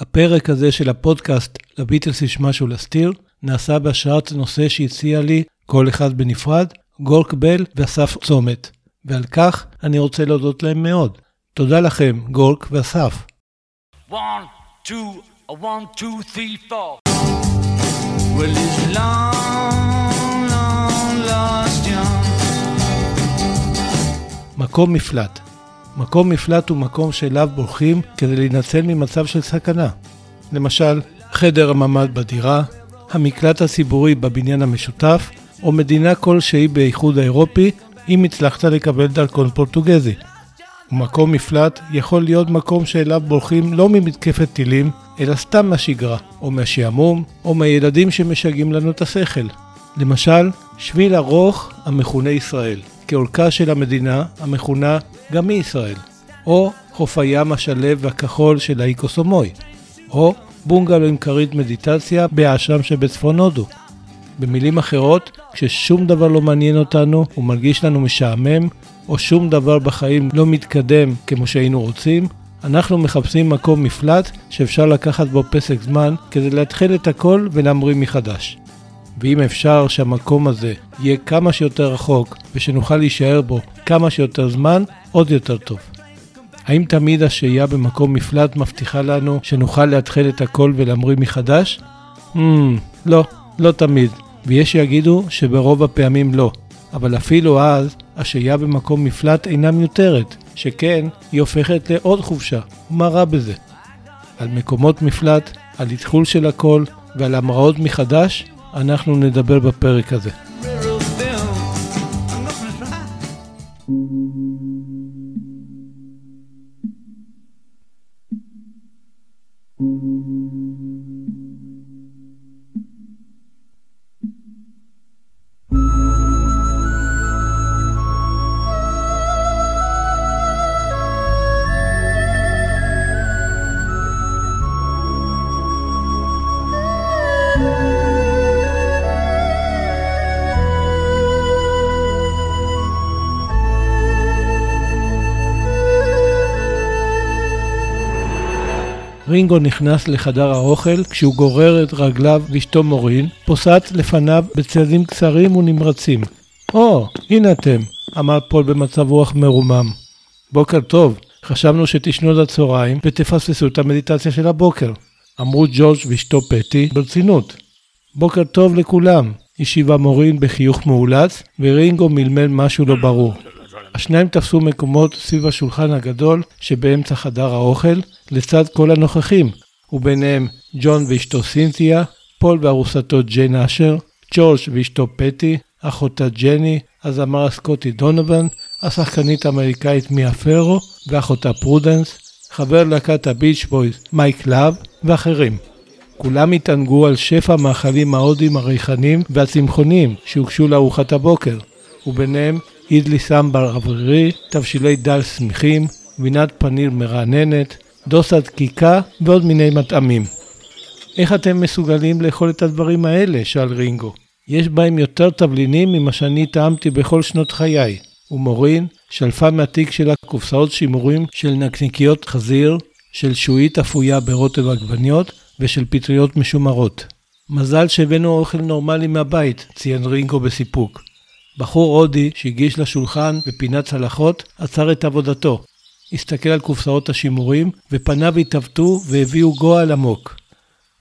הפרק הזה של הפודקאסט לביטלס יש משהו להסתיר, נעשה בהשראת נושא שהציע לי כל אחד בנפרד, גורק בל ואסף צומת, ועל כך אני רוצה להודות להם מאוד. תודה לכם, גורק ואסף. One, two, one, two, three, four. Well, it's long, long lost young. מקום מפלט מקום מפלט הוא מקום שאליו בורחים כדי להינצל ממצב של סכנה. למשל, חדר הממ"ד בדירה, המקלט הציבורי בבניין המשותף, או מדינה כלשהי באיחוד האירופי, אם הצלחת לקבל דרכון פורטוגזי. ומקום מפלט יכול להיות מקום שאליו בורחים לא ממתקפת טילים, אלא סתם מהשגרה, או מהשעמום, או מהילדים שמשגעים לנו את השכל. למשל, שביל ארוך המכונה ישראל, כאורכה של המדינה המכונה גם היא ישראל, או חוף הים השלב והכחול של האי קוסומוי, או בונגלו עם כרית מדיטציה באשרם שבצפון הודו. במילים אחרות, כששום דבר לא מעניין אותנו ומרגיש לנו משעמם, או שום דבר בחיים לא מתקדם כמו שהיינו רוצים, אנחנו מחפשים מקום מפלט שאפשר לקחת בו פסק זמן כדי להתחיל את הכל ולהמריא מחדש. ואם אפשר שהמקום הזה יהיה כמה שיותר רחוק ושנוכל להישאר בו כמה שיותר זמן, עוד יותר טוב. האם תמיד השהייה במקום מפלט מבטיחה לנו שנוכל להתחיל את הכל ולהמריא מחדש? Hmm, לא, לא תמיד, ויש שיגידו שברוב הפעמים לא. אבל אפילו אז, השהייה במקום מפלט אינה מיותרת, שכן, היא הופכת לעוד חופשה. מה רע בזה? על מקומות מפלט, על איתחול של הכל ועל המראות מחדש, אנחנו נדבר בפרק הזה. רינגו נכנס לחדר האוכל כשהוא גורר את רגליו ואשתו מורין, פוסעת לפניו בצעדים קצרים ונמרצים. או, oh, הנה אתם, אמר פול במצב רוח מרומם. בוקר טוב, חשבנו שתשנו עד הצהריים ותפספסו את המדיטציה של הבוקר. אמרו ג'ורג' ואשתו פטי ברצינות. בוקר טוב לכולם, השיבה מורין בחיוך מאולץ, ורינגו מלמל משהו לא ברור. השניים תפסו מקומות סביב השולחן הגדול שבאמצע חדר האוכל, לצד כל הנוכחים, וביניהם ג'ון ואשתו סינתיה, פול וארוסתו ג'יין אשר, ג'ורג' ואשתו פטי, אחותה ג'ני, הזמר הסקוטי דונובן, השחקנית האמריקאית מיה פרו ואחותה פרודנס, חבר להקת הביץ' בויז מייק לאב ואחרים. כולם התענגו על שפע המאכלים ההודים הריחניים והצמחוניים שהוגשו לארוחת הבוקר, וביניהם אידלי סמבר אוורירי, תבשילי דל סמיכים, גבינת פניר מרעננת, דוסת קיקה ועוד מיני מטעמים. איך אתם מסוגלים לאכול את הדברים האלה? שאל רינגו. יש בהם יותר תבלינים ממה שאני טעמתי בכל שנות חיי. ומורין שלפה מהתיק שלה קופסאות שימורים של נקניקיות חזיר, של שועית אפויה ברוטב עגבניות ושל פטריות משומרות. מזל שהבאנו אוכל נורמלי מהבית, ציין רינגו בסיפוק. בחור הודי שהגיש לשולחן בפינת צלחות עצר את עבודתו. הסתכל על קופסאות השימורים ופניו התעוותו והביאו גועל עמוק.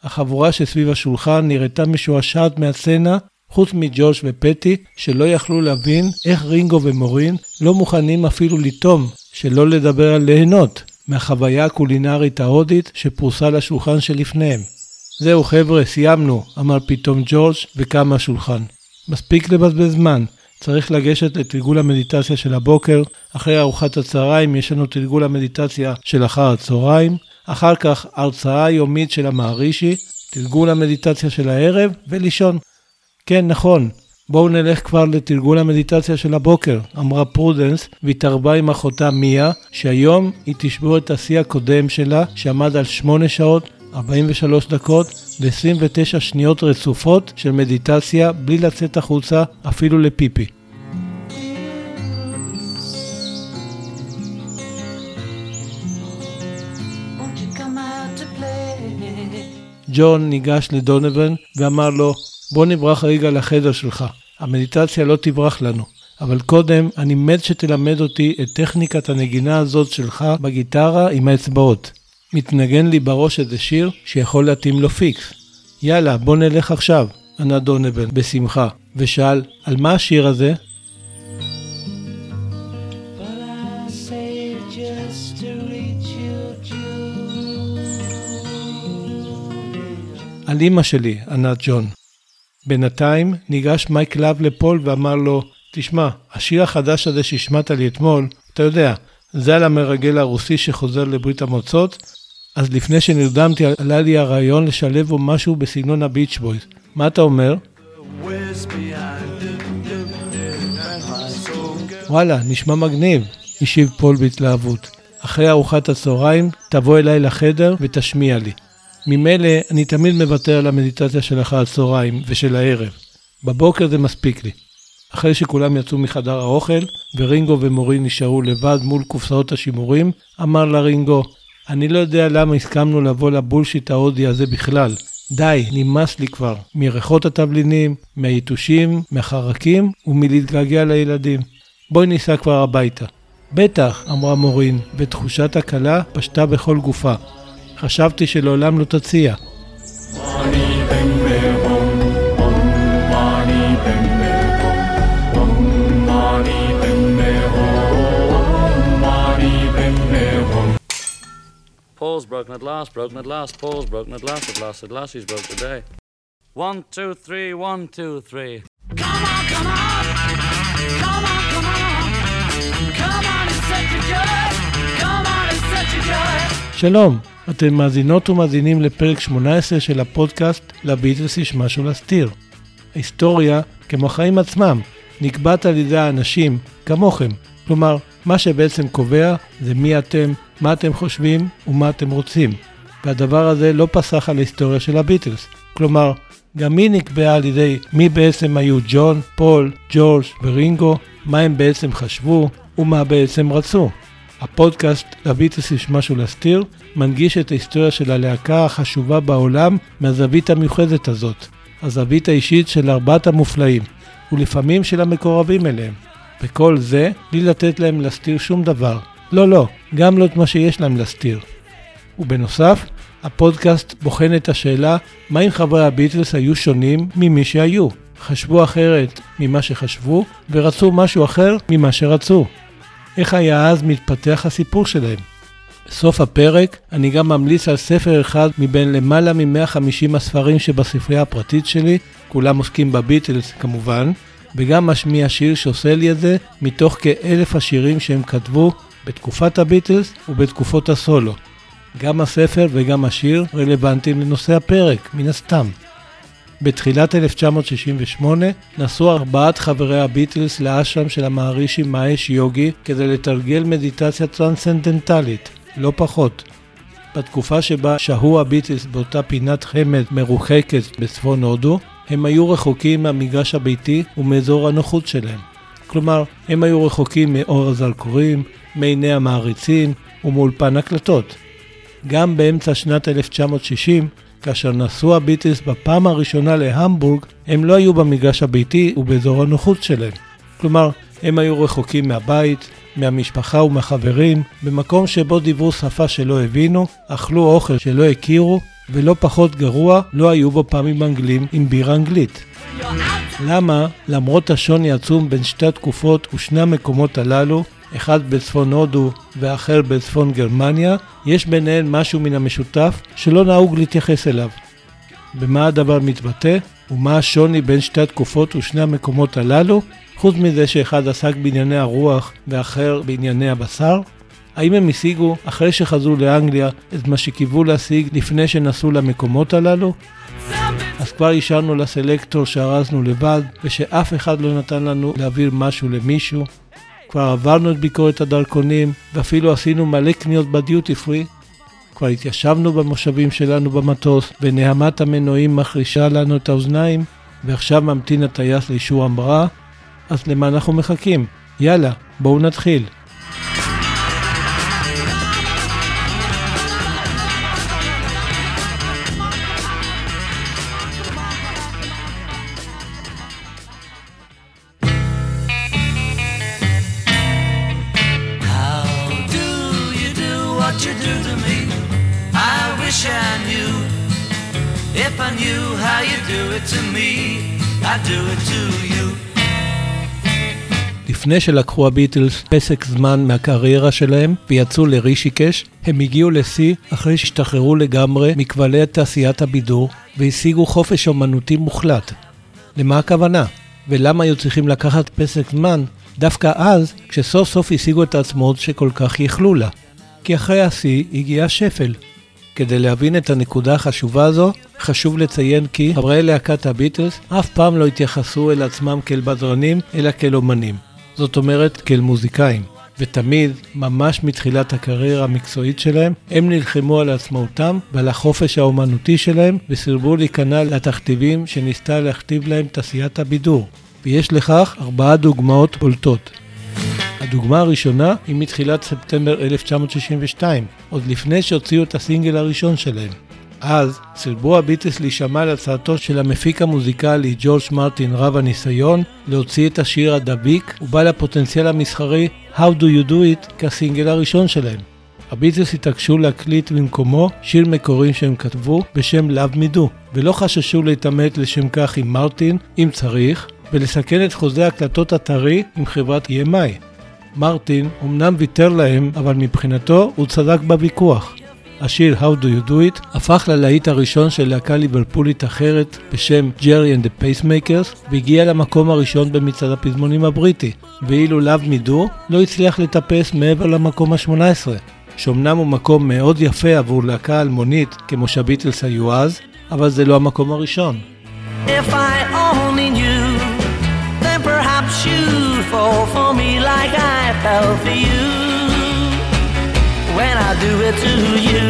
החבורה שסביב השולחן נראתה משועשעת מהסצנה חוץ מג'וש ופטי שלא יכלו להבין איך רינגו ומורין לא מוכנים אפילו לטום, שלא לדבר על ליהנות, מהחוויה הקולינרית ההודית שפרוסה לשולחן שלפניהם. זהו חבר'ה, סיימנו, אמר פתאום ג'ורג' וקם מהשולחן. מספיק לבזבז זמן, צריך לגשת לתרגול המדיטציה של הבוקר, אחרי ארוחת הצהריים יש לנו תרגול המדיטציה של אחר הצהריים, אחר כך הרצאה יומית של המהרישי, תרגול המדיטציה של הערב ולישון. כן, נכון, בואו נלך כבר לתרגול המדיטציה של הבוקר, אמרה פרודנס, והתערבה עם אחותה מיה, שהיום היא תשבור את השיא הקודם שלה, שעמד על 8 שעות, 43 דקות ו-29 שניות רצופות של מדיטציה בלי לצאת החוצה אפילו לפיפי. ג'ון ניגש לדונובן ואמר לו, בוא נברח רגע לחדר שלך, המדיטציה לא תברח לנו. אבל קודם, אני מת שתלמד אותי את טכניקת הנגינה הזאת שלך בגיטרה עם האצבעות. מתנגן לי בראש איזה שיר שיכול להתאים לו פיקס. יאללה, בוא נלך עכשיו, ענה דונבן בשמחה, ושאל, על מה השיר הזה? על אמא שלי, ענה ג'ון. בינתיים ניגש מייק לאב לפול ואמר לו, תשמע, השיר החדש הזה שהשמעת לי אתמול, אתה יודע, זה על המרגל הרוסי שחוזר לברית המוצות, אז לפני שנרדמתי עלה לי הרעיון לשלב בו משהו בסגנון הביץ' בויז. מה אתה אומר? וואלה, נשמע מגניב, השיב פול בהתלהבות. אחרי ארוחת הצהריים, תבוא אליי לחדר ותשמיע לי. ממילא, אני תמיד מוותר על המדיטציה של אחר הצהריים ושל הערב. בבוקר זה מספיק לי. אחרי שכולם יצאו מחדר האוכל, ורינגו ומורין נשארו לבד מול קופסאות השימורים, אמר לה רינגו, אני לא יודע למה הסכמנו לבוא לבולשיט ההודי הזה בכלל. די, נמאס לי כבר. מריחות התבלינים, מהיתושים, מהחרקים ומלהתגעגע לילדים. בואי ניסע כבר הביתה. בטח, אמרה מורין, ותחושת הקלה פשטה בכל גופה. חשבתי שלעולם לא תציע. Paul's broken at last, broken at last, Paul's broken at last, at last, at last he's broke today. One, two, three, one, two, three. Come on, come on, come on, come on, come on and set your joy, come on and set your joy. שלום, אתם מאזינות ומאזינים לפרק 18 של הפודקאסט לביטלס יש משהו להסתיר. ההיסטוריה, כמו החיים עצמם, נקבעת על ידי האנשים, כמוכם. כלומר, מה שבעצם קובע זה מי אתם, מה אתם חושבים ומה אתם רוצים. והדבר הזה לא פסח על ההיסטוריה של הביטלס. כלומר, גם היא נקבעה על ידי מי בעצם היו ג'ון, פול, ג'ורג' ורינגו, מה הם בעצם חשבו ומה בעצם רצו. הפודקאסט לביטלס יש משהו להסתיר, מנגיש את ההיסטוריה של הלהקה החשובה בעולם מהזווית המיוחדת הזאת, הזווית האישית של ארבעת המופלאים, ולפעמים של המקורבים אליהם. וכל זה בלי לתת להם להסתיר שום דבר. לא, לא, גם לא את מה שיש להם להסתיר. ובנוסף, הפודקאסט בוחן את השאלה מה אם חברי הביטלס היו שונים ממי שהיו, חשבו אחרת ממה שחשבו ורצו משהו אחר ממה שרצו. איך היה אז מתפתח הסיפור שלהם? בסוף הפרק אני גם ממליץ על ספר אחד מבין למעלה מ-150 הספרים שבספרייה הפרטית שלי, כולם עוסקים בביטלס כמובן, וגם משמיע שיר שעושה לי את זה מתוך כאלף השירים שהם כתבו בתקופת הביטלס ובתקופות הסולו. גם הספר וגם השיר רלוונטיים לנושא הפרק, מן הסתם. בתחילת 1968 נסעו ארבעת חברי הביטלס לאשרם של המערישי מאש יוגי כדי לתרגל מדיטציה טרנסצנדנטלית, לא פחות. בתקופה שבה שהו הביטלס באותה פינת חמד מרוחקת בצפון הודו, הם היו רחוקים מהמגרש הביתי ומאזור הנוחות שלהם. כלומר, הם היו רחוקים מאור הזרקורים, מעיני המעריצים ומאולפן הקלטות. גם באמצע שנת 1960, כאשר נסעו הביטלס בפעם הראשונה להמבורג, הם לא היו במגרש הביתי ובאזור הנוחות שלהם. כלומר, הם היו רחוקים מהבית, מהמשפחה ומהחברים, במקום שבו דיברו שפה שלא הבינו, אכלו אוכל שלא הכירו, ולא פחות גרוע, לא היו בו פעמים אנגלים עם בירה אנגלית. למה, למרות השוני העצום בין שתי התקופות ושני המקומות הללו, אחד בצפון הודו ואחר בצפון גרמניה, יש ביניהן משהו מן המשותף שלא נהוג להתייחס אליו. במה הדבר מתבטא ומה השוני בין שתי התקופות ושני המקומות הללו, חוץ מזה שאחד עסק בענייני הרוח ואחר בענייני הבשר? האם הם השיגו, אחרי שחזרו לאנגליה, את מה שקיוו להשיג לפני שנסעו למקומות הללו? אז כבר אישרנו לסלקטור שארזנו לבד, ושאף אחד לא נתן לנו להעביר משהו למישהו. כבר עברנו את ביקורת הדרכונים, ואפילו עשינו מלא קניות בדיוטי פרי. כבר התיישבנו במושבים שלנו במטוס, ונהמת המנועים מחרישה לנו את האוזניים, ועכשיו ממתין הטייס לאישור המראה. אז למה אנחנו מחכים? יאללה, בואו נתחיל. לפני שלקחו הביטלס פסק זמן מהקריירה שלהם ויצאו לרישיקש, הם הגיעו לשיא אחרי שהשתחררו לגמרי מכבלי תעשיית הבידור והשיגו חופש אומנותי מוחלט. למה הכוונה? ולמה היו צריכים לקחת פסק זמן דווקא אז, כשסוף סוף השיגו את העצמאות שכל כך ייחלו לה? כי אחרי השיא הגיע שפל. כדי להבין את הנקודה החשובה הזו, חשוב לציין כי חברי להקת הביטלס אף פעם לא התייחסו אל עצמם כאל בדרנים, אלא כאל אומנים. זאת אומרת, כאל מוזיקאים. ותמיד, ממש מתחילת הקריירה המקצועית שלהם, הם נלחמו על עצמאותם ועל החופש האומנותי שלהם, וסירבו להיכנע לתכתיבים שניסתה להכתיב להם תעשיית הבידור. ויש לכך ארבעה דוגמאות בולטות. הדוגמה הראשונה היא מתחילת ספטמבר 1962, עוד לפני שהוציאו את הסינגל הראשון שלהם. אז סירבו הביטלס להישמע להצעתו של המפיק המוזיקלי ג'ורג' מרטין רב הניסיון להוציא את השיר הדביק ובעל הפוטנציאל המסחרי How Do You Do It כסינגל הראשון שלהם. הביטלס התעקשו להקליט במקומו שיר מקורי שהם כתבו בשם Love Me Do ולא חששו להתעמת לשם כך עם מרטין אם צריך ולסכן את חוזה ההקלטות הטרי עם חברת EMI. מרטין אמנם ויתר להם, אבל מבחינתו הוא צדק בוויכוח. השיר How Do You Do It הפך ללהיט הראשון של להקה ליברפולית אחרת בשם Jerry and the Pacemakers והגיע למקום הראשון במצעד הפזמונים הבריטי ואילו Me Do לא הצליח לטפס מעבר למקום ה-18 שאומנם הוא מקום מאוד יפה עבור להקה אלמונית כמו שהביטלס היו אז אבל זה לא המקום הראשון. If I only knew, then perhaps you'd fall for me like I fell for you do it to you.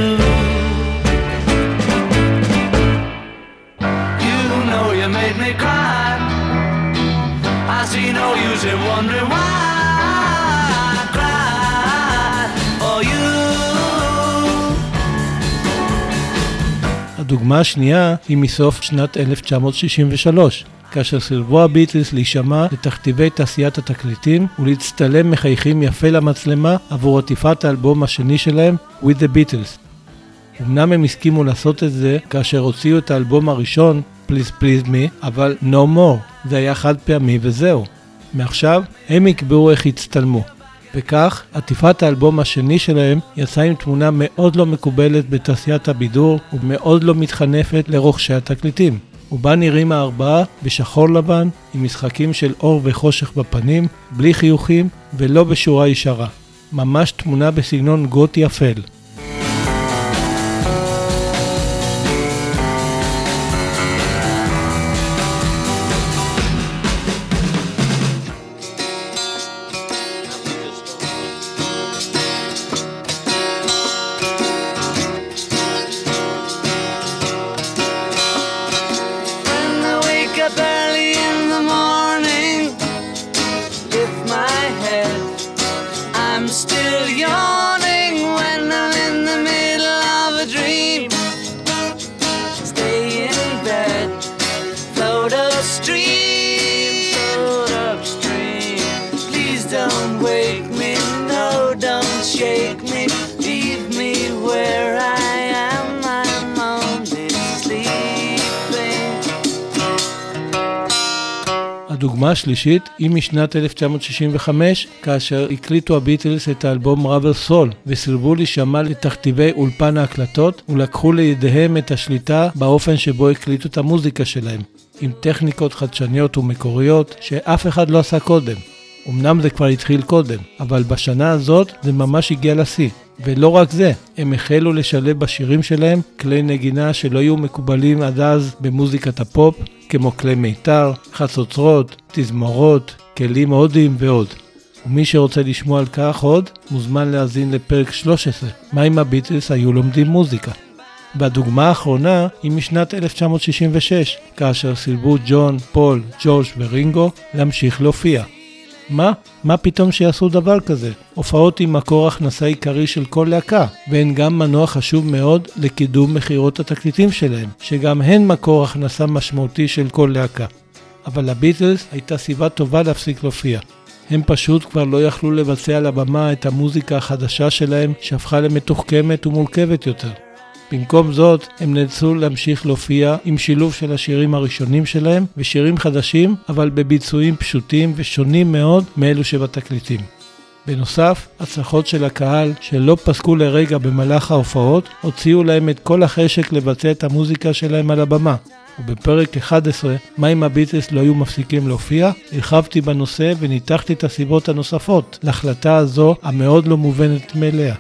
You know you made me cry. I see no use in wondering why. הדוגמה השנייה היא מסוף שנת 1963. כאשר סירבו הביטלס להישמע לתכתיבי תעשיית התקליטים ולהצטלם מחייכים יפה למצלמה עבור עטיפת האלבום השני שלהם, With the Beatles. אמנם הם הסכימו לעשות את זה כאשר הוציאו את האלבום הראשון, Please Please Me, אבל No More, זה היה חד פעמי וזהו. מעכשיו הם יקבעו איך יצטלמו. וכך, עטיפת האלבום השני שלהם יצאה עם תמונה מאוד לא מקובלת בתעשיית הבידור ומאוד לא מתחנפת לרוכשי התקליטים. ובה נראים הארבעה בשחור לבן, עם משחקים של אור וחושך בפנים, בלי חיוכים ולא בשורה ישרה. ממש תמונה בסגנון גותי אפל. הדוגמה השלישית היא משנת 1965, כאשר הקליטו הביטלס את האלבום Rubber Soul, וסירבו להישמע לתכתיבי אולפן ההקלטות, ולקחו לידיהם את השליטה באופן שבו הקליטו את המוזיקה שלהם, עם טכניקות חדשניות ומקוריות שאף אחד לא עשה קודם. אמנם זה כבר התחיל קודם, אבל בשנה הזאת זה ממש הגיע לשיא. ולא רק זה, הם החלו לשלב בשירים שלהם כלי נגינה שלא היו מקובלים עד אז במוזיקת הפופ, כמו כלי מיתר, חצוצרות, תזמורות, כלים הודיים ועוד. ומי שרוצה לשמוע על כך עוד, מוזמן להאזין לפרק 13, מה אם הביטלס היו לומדים מוזיקה. והדוגמה האחרונה היא משנת 1966, כאשר סילבו ג'ון, פול, ג'ורג' ורינגו להמשיך להופיע. מה? מה פתאום שיעשו דבר כזה? הופעות היא מקור הכנסה עיקרי של כל להקה, והן גם מנוע חשוב מאוד לקידום מכירות התקליטים שלהם, שגם הן מקור הכנסה משמעותי של כל להקה. אבל לביטלס הייתה סיבה טובה להפסיק להופיע. הם פשוט כבר לא יכלו לבצע על הבמה את המוזיקה החדשה שלהם, שהפכה למתוחכמת ומורכבת יותר. במקום זאת, הם נאלצו להמשיך להופיע עם שילוב של השירים הראשונים שלהם ושירים חדשים, אבל בביצועים פשוטים ושונים מאוד מאלו שבתקליטים. בנוסף, הצלחות של הקהל שלא פסקו לרגע במהלך ההופעות, הוציאו להם את כל החשק לבצע את המוזיקה שלהם על הבמה. ובפרק 11, מה אם הביטלס לא היו מפסיקים להופיע, הרחבתי בנושא וניתחתי את הסיבות הנוספות להחלטה הזו המאוד לא מובנת מאליה.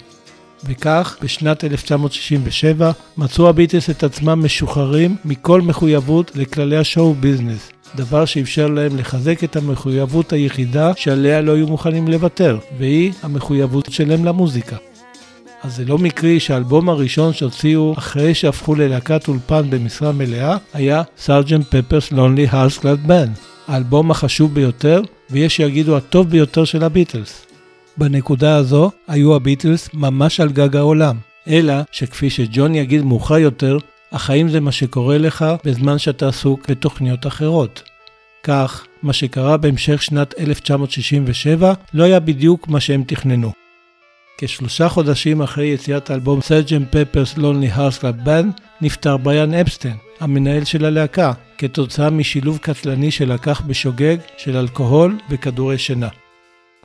וכך, בשנת 1967 מצאו הביטלס את עצמם משוחררים מכל מחויבות לכללי ה show business, דבר שאפשר להם לחזק את המחויבות היחידה שעליה לא היו מוכנים לוותר, והיא המחויבות שלהם למוזיקה. אז זה לא מקרי שהאלבום הראשון שהוציאו אחרי שהפכו ללהקת אולפן במשרה מלאה היה Sergeant Pepper's Lonely Hearts Club Band, האלבום החשוב ביותר, ויש שיגידו הטוב ביותר של הביטלס. בנקודה הזו היו הביטלס ממש על גג העולם, אלא שכפי שג'ון יגיד מאוחר יותר, החיים זה מה שקורה לך בזמן שאתה עסוק בתוכניות אחרות. כך, מה שקרה בהמשך שנת 1967 לא היה בדיוק מה שהם תכננו. כשלושה חודשים אחרי יציאת האלבום סרג'ן פפרס לונלי הארס בנד, נפטר בריאן אפסטיין, המנהל של הלהקה, כתוצאה משילוב קטלני שלקח בשוגג של אלכוהול וכדורי שינה.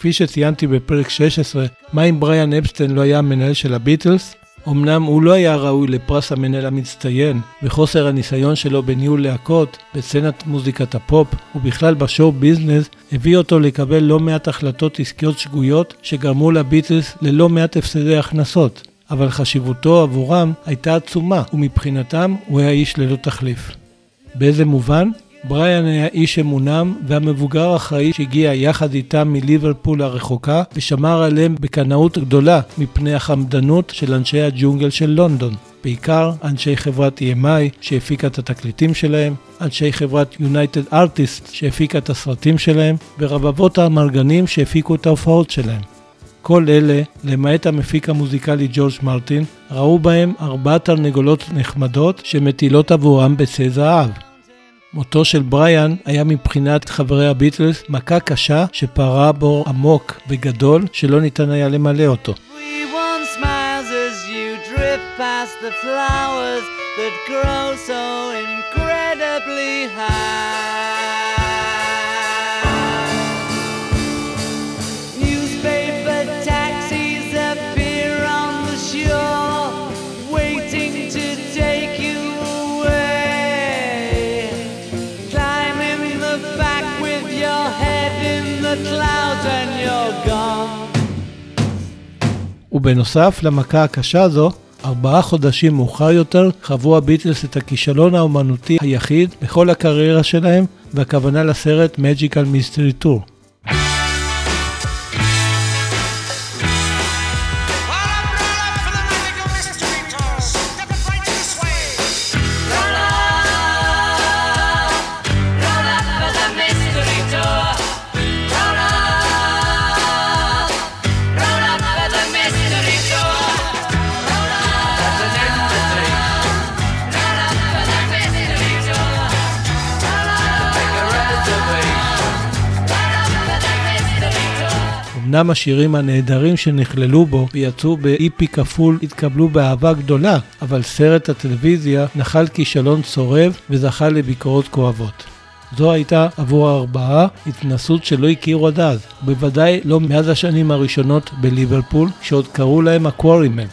כפי שציינתי בפרק 16, מה אם בריאן אפסטיין לא היה המנהל של הביטלס? אמנם הוא לא היה ראוי לפרס המנהל המצטיין, וחוסר הניסיון שלו בניהול להקות, בסצנת מוזיקת הפופ, ובכלל ב show business, הביא אותו לקבל לא מעט החלטות עסקיות שגויות, שגרמו לביטלס ללא מעט הפסדי הכנסות. אבל חשיבותו עבורם הייתה עצומה, ומבחינתם הוא היה איש ללא תחליף. באיזה מובן? בריאן היה איש אמונם והמבוגר האחראי שהגיע יחד איתם מליברפול הרחוקה ושמר עליהם בקנאות גדולה מפני החמדנות של אנשי הג'ונגל של לונדון. בעיקר אנשי חברת EMI שהפיקה את התקליטים שלהם, אנשי חברת United Artists שהפיקה את הסרטים שלהם, ורבבות האמרגנים שהפיקו את ההופעות שלהם. כל אלה, למעט המפיק המוזיקלי ג'ורג' מרטין, ראו בהם ארבע תרנגולות נחמדות שמטילות עבורם ביצי זהב. מותו של בריאן היה מבחינת חברי הביטלס מכה קשה שפרעה בור עמוק וגדול שלא ניתן היה למלא אותו. that grow so incredibly high. ובנוסף למכה הקשה הזו, ארבעה חודשים מאוחר יותר חוו הביטלס את הכישלון האומנותי היחיד בכל הקריירה שלהם, והכוונה לסרט Magical Mystery Tour. אמנם השירים הנהדרים שנכללו בו ויצאו באיפי כפול התקבלו באהבה גדולה, אבל סרט הטלוויזיה נחל כישלון צורב וזכה לביקורות כואבות. זו הייתה עבור הארבעה התנסות שלא הכירו עד אז, בוודאי לא מאז השנים הראשונות בליברפול, כשעוד קראו להם הקוורימן.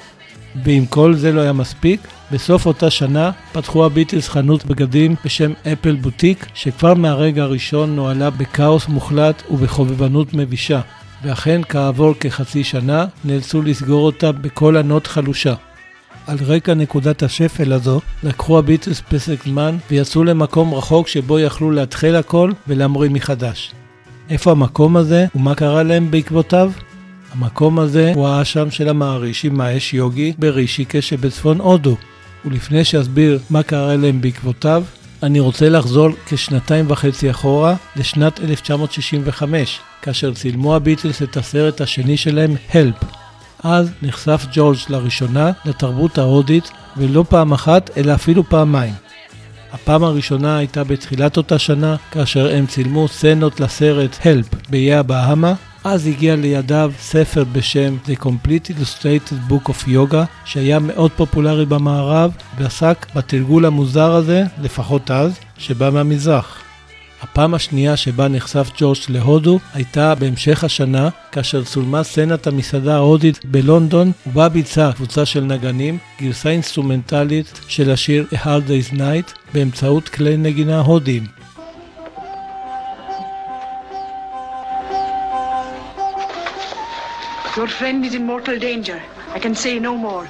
ואם כל זה לא היה מספיק, בסוף אותה שנה פתחו הביטלס חנות בגדים בשם אפל בוטיק, שכבר מהרגע הראשון נוהלה בכאוס מוחלט ובחובבנות מבישה. ואכן כעבור כחצי שנה נאלצו לסגור אותה בכל ענות חלושה. על רקע נקודת השפל הזו, לקחו הביטלס פסק זמן ויצאו למקום רחוק שבו יכלו להתחיל הכל ולהמריא מחדש. איפה המקום הזה ומה קרה להם בעקבותיו? המקום הזה הוא האשם של המערישי מאש יוגי ברישיקה שבצפון הודו. ולפני שאסביר מה קרה להם בעקבותיו, אני רוצה לחזור כשנתיים וחצי אחורה לשנת 1965, כאשר צילמו הביטלס את הסרט השני שלהם, Help. אז נחשף ג'ורג' לראשונה לתרבות ההודית, ולא פעם אחת, אלא אפילו פעמיים. הפעם הראשונה הייתה בתחילת אותה שנה, כאשר הם צילמו סצנות לסרט Help באיי הבהאמה, אז הגיע לידיו ספר בשם The Complete Illustrated Book of Yoga, שהיה מאוד פופולרי במערב, ועסק בתרגול המוזר הזה, לפחות אז, שבא מהמזרח. הפעם השנייה שבה נחשף ג'ורג' להודו הייתה בהמשך השנה, כאשר צולמה סצנת המסעדה ההודית בלונדון, ובה ביצעה קבוצה של נגנים גרסה אינסטרומנטלית של השיר A Hard Day's Night באמצעות כלי נגינה הודיים. Your friend is in mortal danger. I can say no more.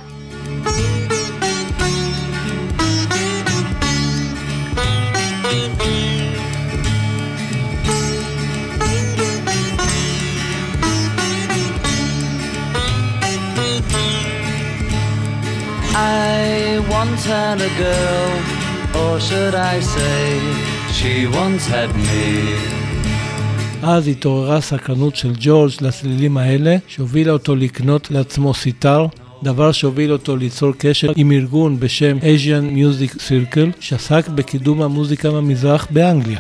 I once had a girl, or should I say, she once had me. אז התעוררה סקרנות של ג'ורג' לצלילים האלה, שהובילה אותו לקנות לעצמו סיטר, דבר שהוביל אותו ליצור קשר עם ארגון בשם Asian Music Circle, שעסק בקידום המוזיקה מהמזרח באנגליה.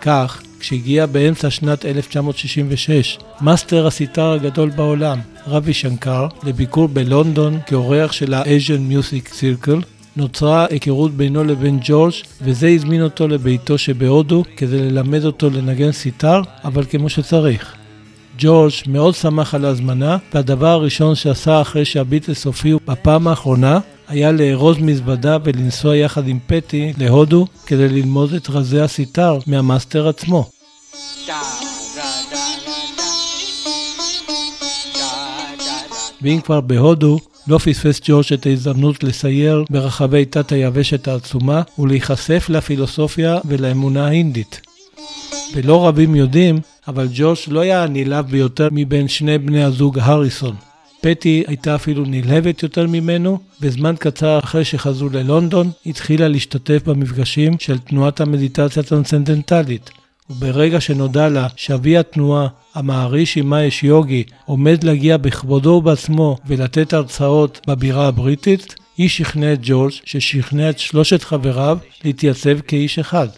כך, כשהגיע באמצע שנת 1966, מאסטר הסיטר הגדול בעולם, ראבי שנקר, לביקור בלונדון כאורח של ה-Asian Music Circle, נוצרה היכרות בינו לבין ג'ורג' וזה הזמין אותו לביתו שבהודו כדי ללמד אותו לנגן סיטר, אבל כמו שצריך. ג'ורג' מאוד שמח על ההזמנה, והדבר הראשון שעשה אחרי שהביטלס הופיעו בפעם האחרונה, היה לארוז מזוודה ולנסוע יחד עם פטי להודו כדי ללמוד את רזי הסיטר מהמאסטר עצמו. ואם כבר בהודו, לא פספס ג'ורג' את ההזדמנות לסייר ברחבי תת היבשת העצומה ולהיחשף לפילוסופיה ולאמונה ההינדית. ולא רבים יודעים, אבל ג'ורג' לא היה הנלהב ביותר מבין שני בני הזוג הריסון. פטי הייתה אפילו נלהבת יותר ממנו, וזמן קצר אחרי שחזרו ללונדון, התחילה להשתתף במפגשים של תנועת המדיטציה הטרנסצנדנטלית. וברגע שנודע לה שאבי התנועה, המהרישי מהש יוגי, עומד להגיע בכבודו ובעצמו ולתת הרצאות בבירה הבריטית, היא שכנעה את ג'ורג' ששכנע את שלושת חבריו להתייצב כאיש אחד.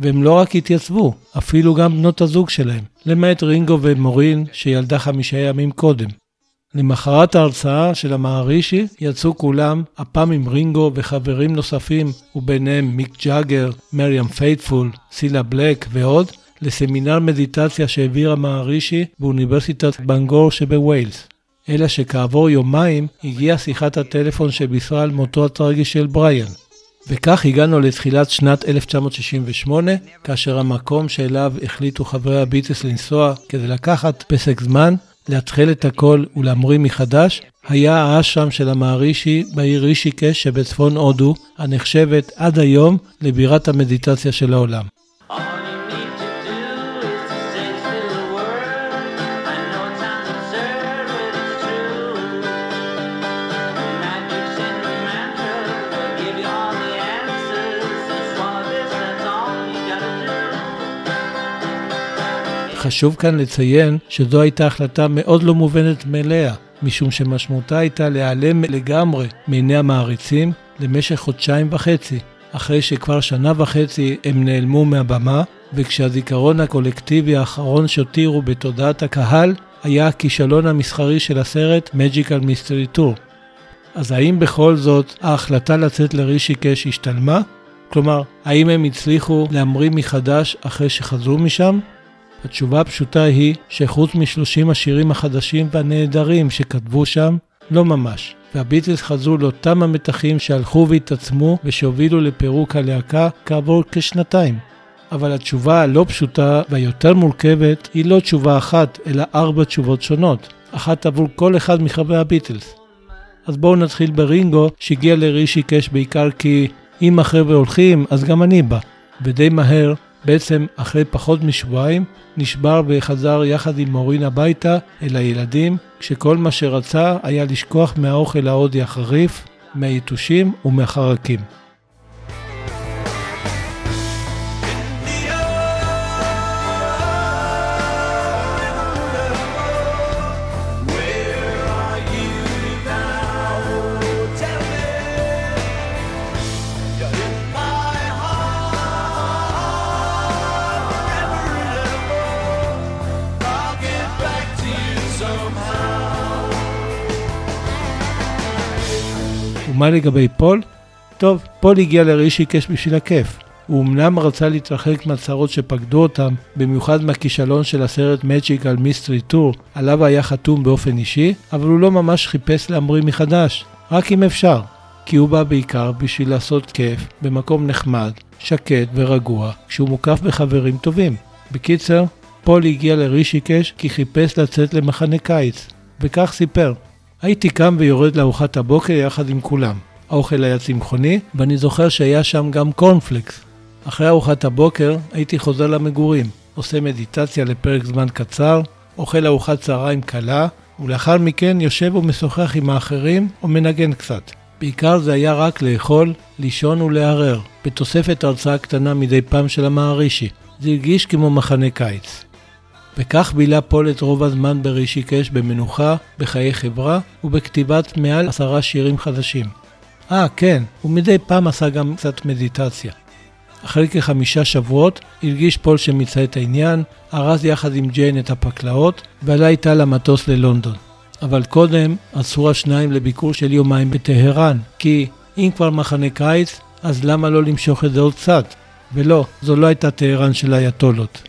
והם לא רק התייצבו, אפילו גם בנות הזוג שלהם, למעט רינגו ומורין שילדה חמישה ימים קודם. למחרת ההרצאה של המהרישי יצאו כולם, הפעם עם רינגו וחברים נוספים, וביניהם מיק ג'אגר, מריאן פיית'פול, סילה בלק ועוד, לסמינר מדיטציה שהעביר המערישי באוניברסיטת בנגור שבוויילס. אלא שכעבור יומיים הגיעה שיחת הטלפון שבישרה על מותו הטרגי של בריאן. וכך הגענו לתחילת שנת 1968, כאשר המקום שאליו החליטו חברי הביטלס לנסוע כדי לקחת פסק זמן, להתחיל את הכל ולהמריא מחדש, היה האשרם של המערישי בעיר רישיקש שבצפון הודו, הנחשבת עד היום לבירת המדיטציה של העולם. חשוב כאן לציין שזו הייתה החלטה מאוד לא מובנת מאליה, משום שמשמעותה הייתה להיעלם לגמרי מעיני המעריצים למשך חודשיים וחצי, אחרי שכבר שנה וחצי הם נעלמו מהבמה, וכשהזיכרון הקולקטיבי האחרון שהותירו בתודעת הקהל היה הכישלון המסחרי של הסרט Magical Mystery Tour. אז האם בכל זאת ההחלטה לצאת לרישיקש השתלמה? כלומר, האם הם הצליחו להמריא מחדש אחרי שחזרו משם? התשובה הפשוטה היא שחוץ משלושים השירים החדשים והנהדרים שכתבו שם, לא ממש. והביטלס חזרו לאותם המתחים שהלכו והתעצמו ושהובילו לפירוק הלהקה כעבור כשנתיים. אבל התשובה הלא פשוטה והיותר מורכבת היא לא תשובה אחת, אלא ארבע תשובות שונות, אחת עבור כל אחד מחברי הביטלס. אז בואו נתחיל ברינגו, שהגיע לרישי קש בעיקר כי אם החבר'ה הולכים, אז גם אני בא. ודי מהר בעצם אחרי פחות משבועיים נשבר וחזר יחד עם מורין הביתה אל הילדים, כשכל מה שרצה היה לשכוח מהאוכל ההודי החריף, מהיתושים ומהחרקים. ומה לגבי פול? טוב, פול הגיע לרישיקש בשביל הכיף. הוא אמנם רצה להתרחק מהצרות שפקדו אותם, במיוחד מהכישלון של הסרט Magical Mystery Tour, עליו היה חתום באופן אישי, אבל הוא לא ממש חיפש להמריא מחדש, רק אם אפשר. כי הוא בא בעיקר בשביל לעשות כיף במקום נחמד, שקט ורגוע, כשהוא מוקף בחברים טובים. בקיצר, פול הגיע לרישיקש כי חיפש לצאת למחנה קיץ, וכך סיפר: הייתי קם ויורד לארוחת הבוקר יחד עם כולם. האוכל היה צמחוני, ואני זוכר שהיה שם גם קורנפלקס. אחרי ארוחת הבוקר הייתי חוזר למגורים, עושה מדיטציה לפרק זמן קצר, אוכל ארוחת צהריים קלה, ולאחר מכן יושב ומשוחח עם האחרים או מנגן קצת. בעיקר זה היה רק לאכול, לישון ולערער, בתוספת הרצאה קטנה מדי פעם של המערישי. זה הרגיש כמו מחנה קיץ. וכך בילה פול את רוב הזמן ברישיקש במנוחה, בחיי חברה ובכתיבת מעל עשרה שירים חדשים. אה, כן, ומדי פעם עשה גם קצת מדיטציה. אחרי כחמישה שבועות הרגיש פול שמיצה את העניין, ארז יחד עם ג'יין את הפקלאות ועלה איתה למטוס ללונדון. אבל קודם עצרו השניים לביקור של יומיים בטהרן, כי אם כבר מחנה קיץ, אז למה לא למשוך את זה עוד קצת? ולא, זו לא הייתה טהרן של האייתולות.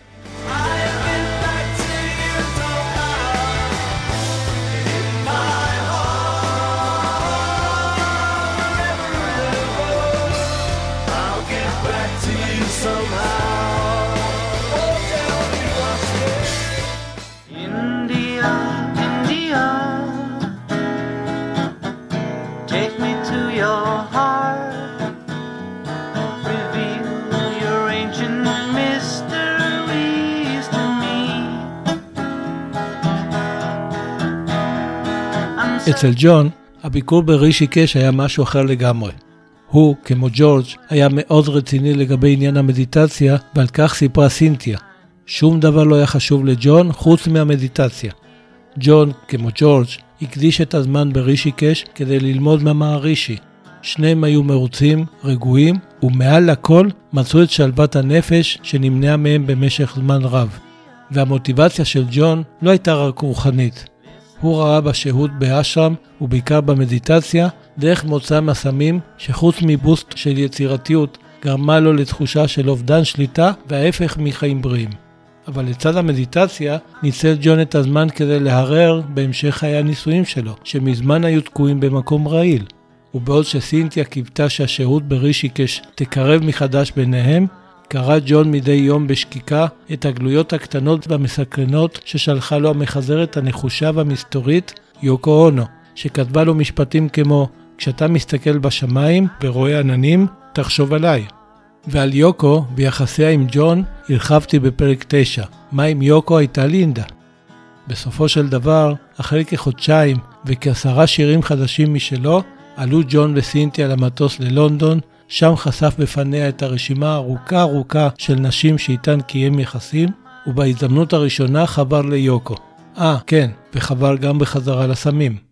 אצל ג'ון, הביקור ברישיקש היה משהו אחר לגמרי. הוא, כמו ג'ורג', היה מאוד רציני לגבי עניין המדיטציה, ועל כך סיפרה סינתיה. שום דבר לא היה חשוב לג'ון חוץ מהמדיטציה. ג'ון, כמו ג'ורג', הקדיש את הזמן ברישיקש כדי ללמוד מהמערישי. שניהם היו מרוצים, רגועים, ומעל לכל מצאו את שלוות הנפש שנמנעה מהם במשך זמן רב. והמוטיבציה של ג'ון לא הייתה רק רוחנית, הוא ראה בשהות באשרם, ובעיקר במדיטציה, דרך מוצא מהסמים, שחוץ מבוסט של יצירתיות, גרמה לו לתחושה של אובדן שליטה וההפך מחיים בריאים. אבל לצד המדיטציה, ניצל ג'ון את הזמן כדי להרהר בהמשך חיי הנישואים שלו, שמזמן היו תקועים במקום רעיל. ובעוד שסינתיה קיוותה שהשהות ברישיקש תקרב מחדש ביניהם, קרא ג'ון מדי יום בשקיקה את הגלויות הקטנות והמסקרנות ששלחה לו המחזרת הנחושה והמסתורית, יוקו אונו, שכתבה לו משפטים כמו כשאתה מסתכל בשמיים ורואה עננים, תחשוב עליי. ועל יוקו ויחסיה עם ג'ון הרחבתי בפרק 9, מה אם יוקו הייתה לינדה. בסופו של דבר, אחרי כחודשיים וכעשרה שירים חדשים משלו, עלו ג'ון וסינטיה למטוס ללונדון שם חשף בפניה את הרשימה הארוכה ארוכה של נשים שאיתן קיים יחסים, ובהזדמנות הראשונה חבר ליוקו. אה, כן, וחבר גם בחזרה לסמים.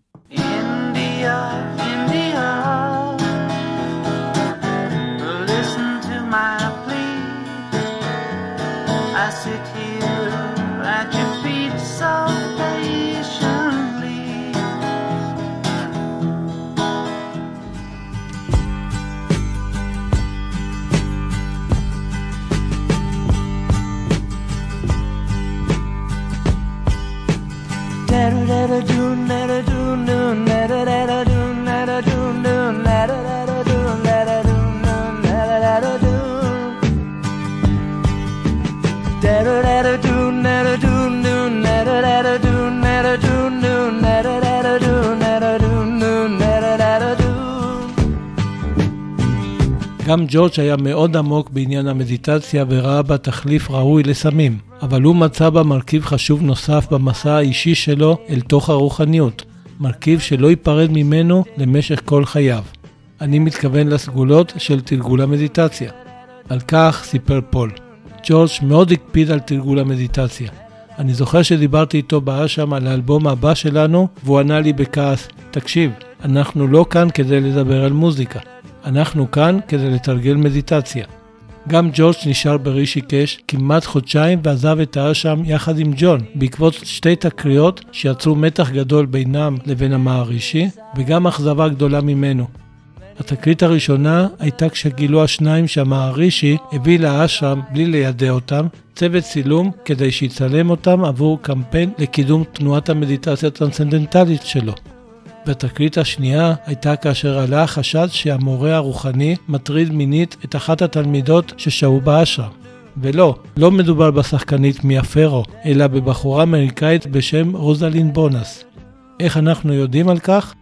גם ג'ורג' היה מאוד עמוק בעניין המדיטציה וראה בה תחליף ראוי לסמים, אבל הוא מצא בה מרכיב חשוב נוסף במסע האישי שלו אל תוך הרוחניות, מרכיב שלא ייפרד ממנו למשך כל חייו. אני מתכוון לסגולות של תרגול המדיטציה. על כך סיפר פול. ג'ורג' מאוד הקפיד על תרגול המדיטציה. אני זוכר שדיברתי איתו באשם על האלבום הבא שלנו, והוא ענה לי בכעס, תקשיב, אנחנו לא כאן כדי לדבר על מוזיקה. אנחנו כאן כדי לתרגל מדיטציה. גם ג'ורג' נשאר ברישיקש כמעט חודשיים ועזב את האשם יחד עם ג'ון, בעקבות שתי תקריות שיצרו מתח גדול בינם לבין המערישי, וגם אכזבה גדולה ממנו. התקרית הראשונה הייתה כשגילו השניים שהמערישי הביא לאשרם בלי לידע אותם צוות צילום כדי שיצלם אותם עבור קמפיין לקידום תנועת המדיטציה הטרנסצנדנטלית שלו. והתקרית השנייה הייתה כאשר עלה החשד שהמורה הרוחני מטריד מינית את אחת התלמידות ששהו באשרם. ולא, לא מדובר בשחקנית מיה פרו, אלא בבחורה אמריקאית בשם רוזלין בונס. איך אנחנו יודעים על כך?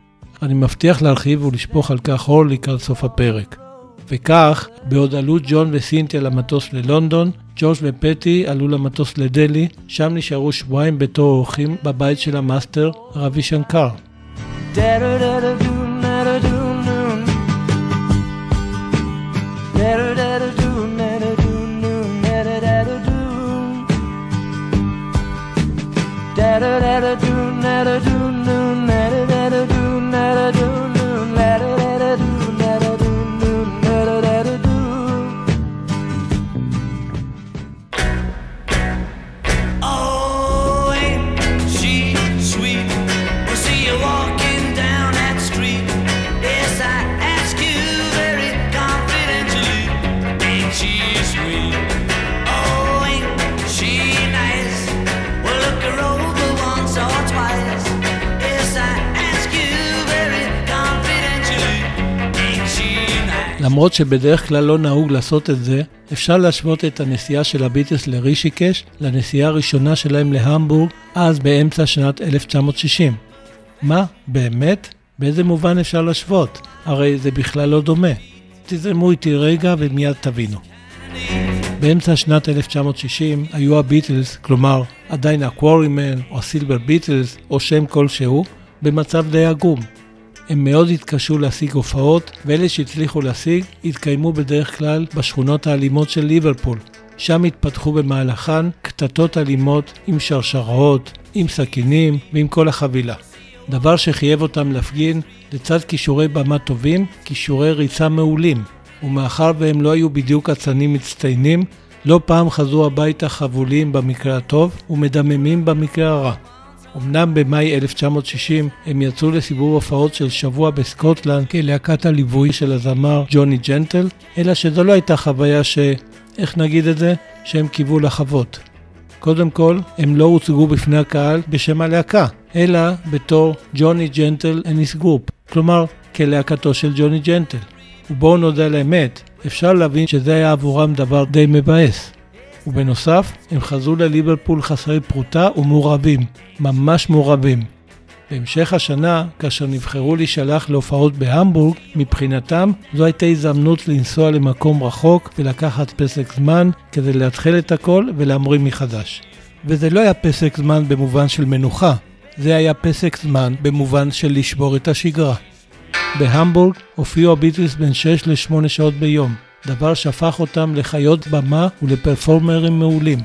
אני מבטיח להרחיב ולשפוך על כך אור לקראת סוף הפרק. וכך, בעוד עלו ג'ון וסינטיה למטוס ללונדון, ג'ורג' ופטי עלו למטוס לדלי, שם נשארו שבועיים בתור אורחים בבית של המאסטר, ראווי שנקר. Da-da-da-da-do, da-da-do למרות שבדרך כלל לא נהוג לעשות את זה, אפשר להשוות את הנסיעה של הביטלס לרישיקש לנסיעה הראשונה שלהם להמבורג, אז באמצע שנת 1960. מה, באמת? באיזה מובן אפשר להשוות? הרי זה בכלל לא דומה. תזרמו איתי רגע ומיד תבינו. באמצע שנת 1960 היו הביטלס, כלומר עדיין הקוורימן או הסילבר ביטלס או שם כלשהו, במצב די עגום. הם מאוד התקשו להשיג הופעות, ואלה שהצליחו להשיג התקיימו בדרך כלל בשכונות האלימות של ליברפול. שם התפתחו במהלכן קטטות אלימות עם שרשראות, עם סכינים ועם כל החבילה. דבר שחייב אותם להפגין, לצד כישורי במה טובים, כישורי ריצה מעולים. ומאחר והם לא היו בדיוק אצנים מצטיינים, לא פעם חזרו הביתה חבולים במקרה הטוב ומדממים במקרה הרע. אמנם במאי 1960 הם יצאו לסיבוב הופעות של שבוע בסקוטלנד כלהקת הליווי של הזמר ג'וני ג'נטל, אלא שזו לא הייתה חוויה ש... איך נגיד את זה? שהם קיוו לחוות. קודם כל, הם לא הוצגו בפני הקהל בשם הלהקה, אלא בתור Johnny Gentle and His Group, כלומר, כלהקתו של ג'וני ג'נטל. ובואו נודה על האמת, אפשר להבין שזה היה עבורם דבר די מבאס. ובנוסף, הם חזרו לליברפול חסרי פרוטה ומעורבים, ממש מעורבים. בהמשך השנה, כאשר נבחרו להישלח להופעות בהמבורג, מבחינתם זו הייתה הזדמנות לנסוע למקום רחוק ולקחת פסק זמן כדי להתחיל את הכל ולהמריא מחדש. וזה לא היה פסק זמן במובן של מנוחה, זה היה פסק זמן במובן של לשבור את השגרה. בהמבורג הופיעו הביטלס בין 6 ל-8 שעות ביום, דבר שהפך אותם לחיות במה ולפרפורמרים מעולים.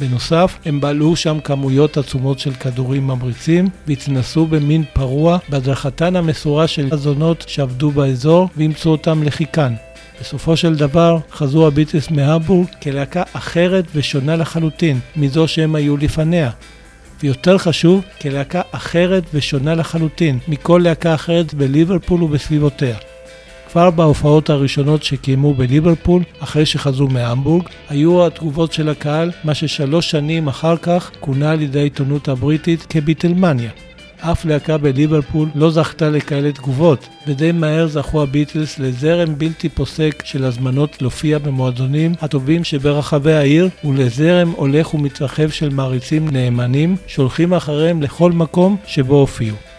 בנוסף, הם בלעו שם כמויות עצומות של כדורים ממריצים והתנסו במין פרוע בהדרכתן המסורה של הזונות שעבדו באזור ואימצו אותם לחיקן. בסופו של דבר חזרו הביטלס מהמבורג כלהקה אחרת ושונה לחלוטין מזו שהם היו לפניה. ויותר חשוב, כלהקה אחרת ושונה לחלוטין מכל להקה אחרת בליברפול ובסביבותיה. כבר בהופעות הראשונות שקיימו בליברפול, אחרי שחזרו מהמבורג, היו התגובות של הקהל, מה ששלוש שנים אחר כך כונה על ידי העיתונות הבריטית כביטלמניה. אף להקה בליברפול לא זכתה לכאלה תגובות, ודי מהר זכו הביטלס לזרם בלתי פוסק של הזמנות להופיע במועדונים הטובים שברחבי העיר, ולזרם הולך ומתרחב של מעריצים נאמנים, שהולכים אחריהם לכל מקום שבו הופיעו.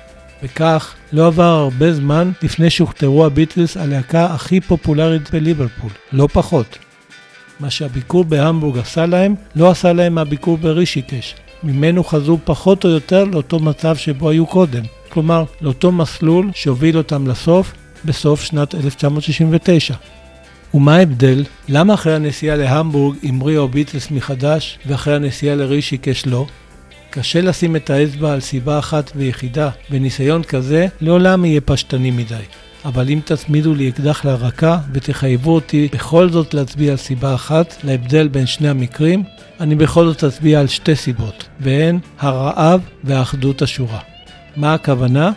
וכך, לא עבר הרבה זמן לפני שהוכתרו הביטלס הלהקה הכי פופולרית בליברפול, לא פחות. מה שהביקור בהמבורג עשה להם, לא עשה להם הביקור ברישיקש. ממנו חזרו פחות או יותר לאותו מצב שבו היו קודם. כלומר, לאותו מסלול שהוביל אותם לסוף, בסוף שנת 1969. ומה ההבדל? למה אחרי הנסיעה להמבורג המריאו הביטלס מחדש, ואחרי הנסיעה לרישיקש לא? קשה לשים את האצבע על סיבה אחת ויחידה, וניסיון כזה לעולם יהיה פשטני מדי. אבל אם תצמידו לי אקדח לרקה ותחייבו אותי בכל זאת להצביע על סיבה אחת להבדל בין שני המקרים, אני בכל זאת אצביע על שתי סיבות, והן הרעב והאחדות השורה. מה הכוונה?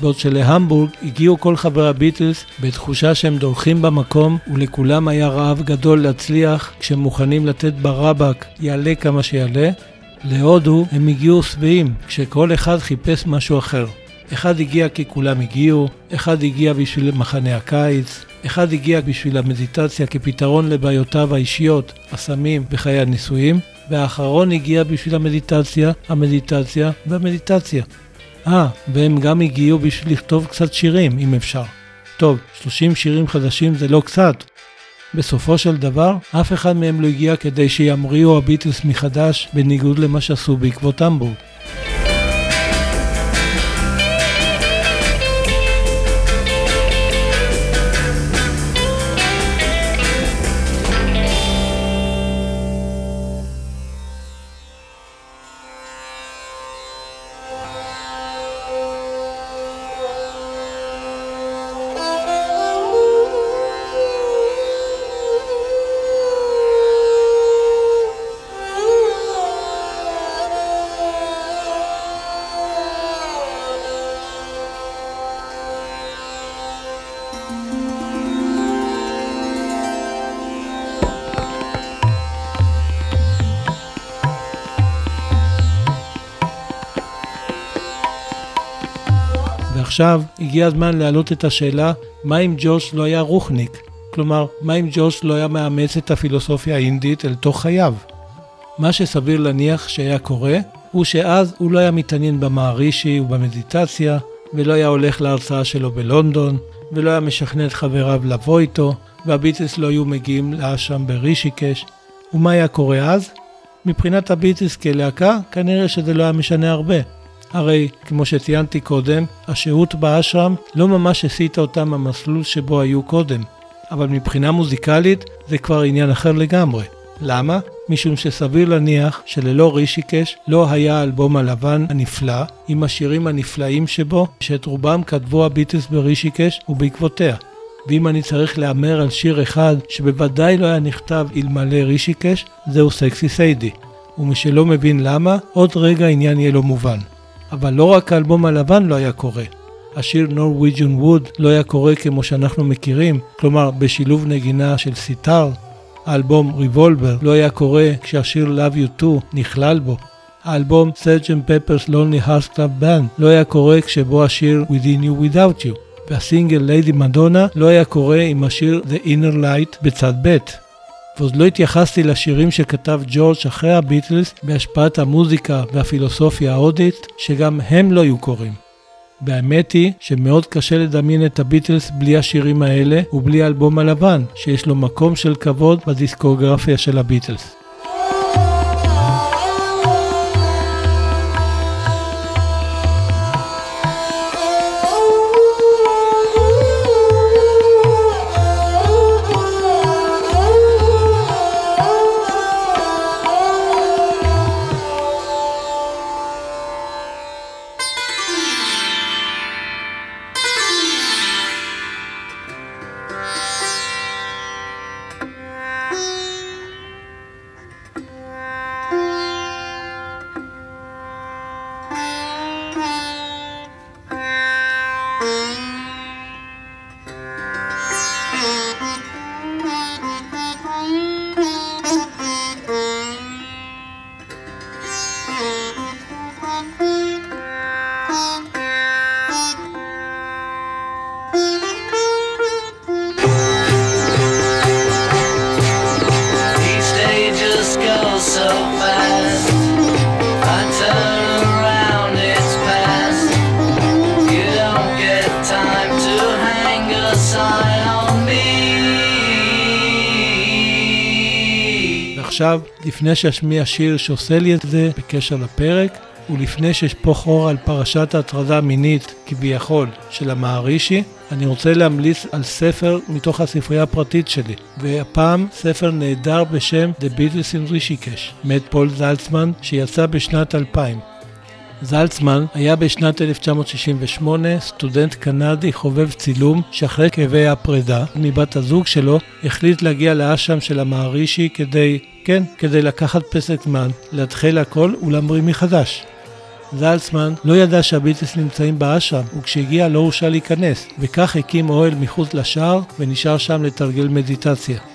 בעוד שלהמבורג הגיעו כל חברי הביטלס בתחושה שהם דורכים במקום ולכולם היה רעב גדול להצליח כשהם מוכנים לתת ברבק יעלה כמה שיעלה, להודו הם הגיעו שבעים כשכל אחד חיפש משהו אחר. אחד הגיע כי כולם הגיעו, אחד הגיע בשביל מחנה הקיץ, אחד הגיע בשביל המדיטציה כפתרון לבעיותיו האישיות, הסמים וחיי הנישואים, והאחרון הגיע בשביל המדיטציה, המדיטציה והמדיטציה. אה, והם גם הגיעו בשביל לכתוב קצת שירים, אם אפשר. טוב, 30 שירים חדשים זה לא קצת. בסופו של דבר, אף אחד מהם לא הגיע כדי שימריאו הביטלס מחדש, בניגוד למה שעשו בעקבות המבורג. ועכשיו הגיע הזמן להעלות את השאלה, מה אם ג'וש לא היה רוחניק? כלומר, מה אם ג'וש לא היה מאמץ את הפילוסופיה האינדית אל תוך חייו? מה שסביר להניח שהיה קורה, הוא שאז הוא לא היה מתעניין במערישי ובמדיטציה, ולא היה הולך להרצאה שלו בלונדון, ולא היה משכנע את חבריו לבוא איתו, והביטלס לא היו מגיעים לאשם ברישיקש. ומה היה קורה אז? מבחינת הביטלס כלהקה, כנראה שזה לא היה משנה הרבה. הרי, כמו שציינתי קודם, השהות באשרם לא ממש הסיטה אותם מהמסלול שבו היו קודם, אבל מבחינה מוזיקלית זה כבר עניין אחר לגמרי. למה? משום שסביר להניח שללא רישיקש לא היה האלבום הלבן הנפלא, עם השירים הנפלאים שבו, שאת רובם כתבו הביטלס ברישיקש ובעקבותיה. ואם אני צריך להמר על שיר אחד שבוודאי לא היה נכתב אלמלא רישיקש, זהו סקסי סיידי. ומי שלא מבין למה, עוד רגע העניין יהיה לו מובן. אבל לא רק האלבום הלבן לא היה קורה. השיר Norwegian Wood לא היה קורה כמו שאנחנו מכירים, כלומר בשילוב נגינה של סיטר. האלבום Revolver לא היה קורה כשהשיר Love You Too נכלל בו. האלבום Sgt. Pepper's Lonely Hearts Club Band לא היה קורה כשבו השיר Within You Without You. והסינגל Lady Madonna לא היה קורה עם השיר The Inner Light בצד ב'. ועוד לא התייחסתי לשירים שכתב ג'ורג' אחרי הביטלס בהשפעת המוזיקה והפילוסופיה ההודית, שגם הם לא היו קוראים. והאמת היא שמאוד קשה לדמיין את הביטלס בלי השירים האלה ובלי האלבום הלבן, שיש לו מקום של כבוד בדיסקוגרפיה של הביטלס. לפני שאשמיע שיר שעושה לי את זה בקשר לפרק, ולפני שאשפוך אור על פרשת ההטרדה המינית, כביכול, של המערישי, אני רוצה להמליץ על ספר מתוך הספרייה הפרטית שלי, והפעם ספר נהדר בשם The Beatles in Rishikesh, מאת פול זלצמן, שיצא בשנת 2000. זלצמן היה בשנת 1968 סטודנט קנדי חובב צילום שאחרי כאבי הפרידה מבת הזוג שלו החליט להגיע לאשם של המערישי כדי, כן, כדי לקחת פסק זמן, להתחיל הכל ולהמריא מחדש. זלצמן לא ידע שהביטלס נמצאים באשרם, וכשהגיע לא הורשה להיכנס, וכך הקים אוהל מחוץ לשער, ונשאר שם לתרגל מדיטציה.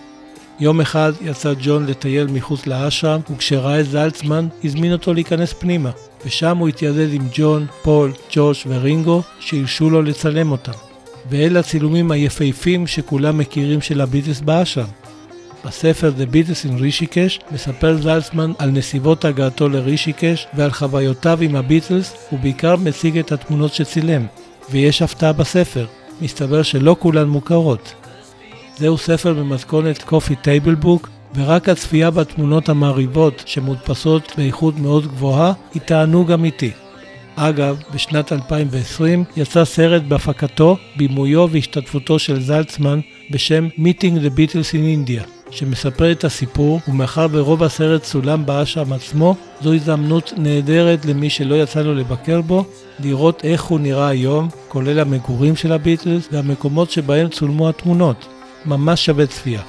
יום אחד יצא ג'ון לטייל מחוץ לאשרם, וכשראה את זלצמן, הזמין אותו להיכנס פנימה, ושם הוא התיידד עם ג'ון, פול, ג'וש ורינגו, שהרשו לו לצלם אותם. ואלה הצילומים היפהפים שכולם מכירים של הביטלס באשרם. בספר The Beatles in רישיקש מספר זלצמן על נסיבות הגעתו לרישיקש ועל חוויותיו עם הביטלס, ובעיקר מציג את התמונות שצילם. ויש הפתעה בספר, מסתבר שלא כולן מוכרות. זהו ספר במתכונת קופי טייבל בוק, ורק הצפייה בתמונות המרהיבות שמודפסות באיכות מאוד גבוהה היא תענוג אמיתי. אגב, בשנת 2020 יצא סרט בהפקתו, בימויו והשתתפותו של זלצמן בשם Meeting the Beatles in India, שמספר את הסיפור, ומאחר ורוב הסרט צולם באשרם עצמו, זו הזדמנות נהדרת למי שלא יצא לו לבקר בו, לראות איך הוא נראה היום, כולל המגורים של הביטלס והמקומות שבהם צולמו התמונות. ממש שווה צפייה.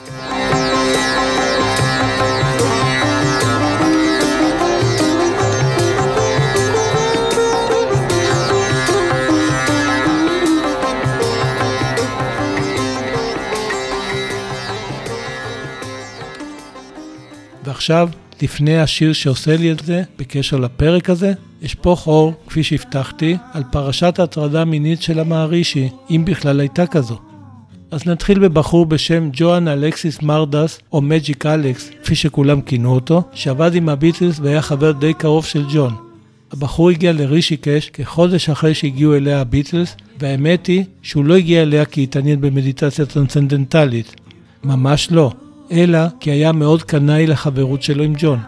ועכשיו, לפני השיר שעושה לי את זה, בקשר לפרק הזה, אשפוך אור, כפי שהבטחתי, על פרשת הטרדה מינית של המהרישי, אם בכלל הייתה כזו. אז נתחיל בבחור בשם ג'ון אלכסיס מרדס, או מג'יק אלכס, כפי שכולם כינו אותו, שעבד עם הביטלס והיה חבר די קרוב של ג'ון. הבחור הגיע לרישיקש כחודש אחרי שהגיעו אליה הביטלס, והאמת היא שהוא לא הגיע אליה כי התעניין במדיטציה טרנסצנדנטלית. ממש לא. אלא כי היה מאוד קנאי לחברות שלו עם ג'ון.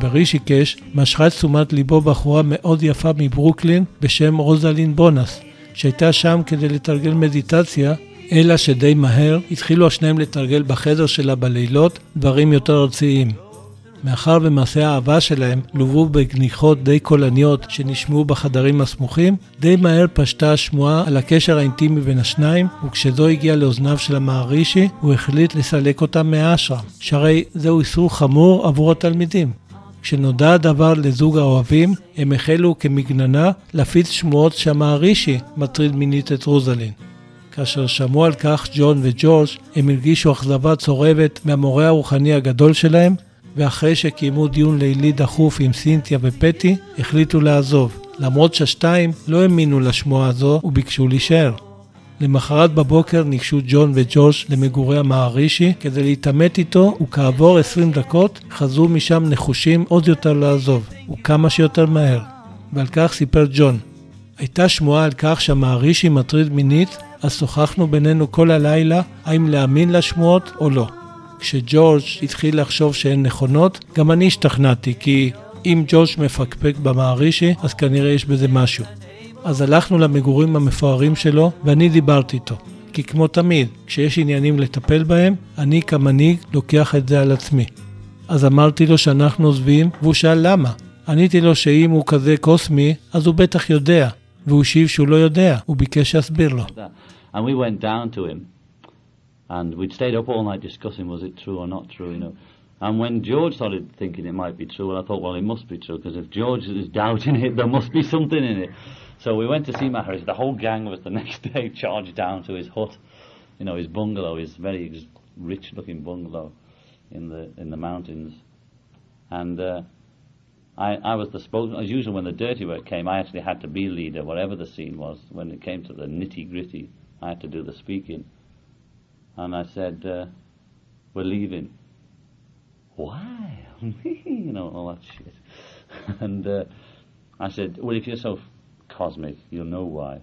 ברישיקש משכה את תשומת ליבו בחורה מאוד יפה מברוקלין בשם רוזלין בונס, שהייתה שם כדי לתרגל מדיטציה, אלא שדי מהר התחילו השניהם לתרגל בחדר שלה בלילות דברים יותר ארציים. מאחר ומעשי האהבה שלהם לוו בגניחות די קולניות שנשמעו בחדרים הסמוכים, די מהר פשטה השמועה על הקשר האינטימי בין השניים, וכשזו הגיעה לאוזניו של המערישי, הוא החליט לסלק אותם מהאשרם, שהרי זהו איסור חמור עבור התלמידים. כשנודע הדבר לזוג האוהבים, הם החלו כמגננה להפיץ שמועות שהמערישי מטריד מינית את רוזלין. כאשר שמעו על כך ג'ון וג'ורג', הם הרגישו אכזבה צורבת מהמורה הרוחני הגדול שלהם, ואחרי שקיימו דיון לילי דחוף עם סינתיה ופטי, החליטו לעזוב, למרות שהשתיים לא האמינו לשמועה הזו וביקשו להישאר. למחרת בבוקר ניגשו ג'ון וג'וש למגורי המערישי כדי להתעמת איתו, וכעבור 20 דקות חזרו משם נחושים עוד יותר לעזוב, וכמה שיותר מהר. ועל כך סיפר ג'ון. הייתה שמועה על כך שהמערישי מטריד מינית, אז שוחחנו בינינו כל הלילה האם להאמין לשמועות או לא. כשג'ורג' התחיל לחשוב שהן נכונות, גם אני השתכנעתי, כי אם ג'ורג' מפקפק במערישי, אז כנראה יש בזה משהו. אז הלכנו למגורים המפוארים שלו, ואני דיברתי איתו. כי כמו תמיד, כשיש עניינים לטפל בהם, אני כמנהיג לוקח את זה על עצמי. אז אמרתי לו שאנחנו עוזבים, והוא שאל למה. עניתי לו שאם הוא כזה קוסמי, אז הוא בטח יודע. והוא השיב שהוא לא יודע, הוא ביקש שאסביר לו. And we went down to him, and we'd stayed up all night discussing was it true or not true, you know. And when George started thinking it might be true, well, I thought, well, it must be true, because if George is doubting it, there must be something in it. So we went to see Maharaj. The whole gang of us the next day charged down to his hut, you know, his bungalow, his very rich-looking bungalow in the in the mountains. And uh, I, I was the spokesman. As usual, when the dirty work came, I actually had to be leader, whatever the scene was. When it came to the nitty-gritty, I had to do the speaking. And I said, uh, we're leaving. Why? you know, all that shit. and uh, I said, well, if you're so cosmic, you'll know why.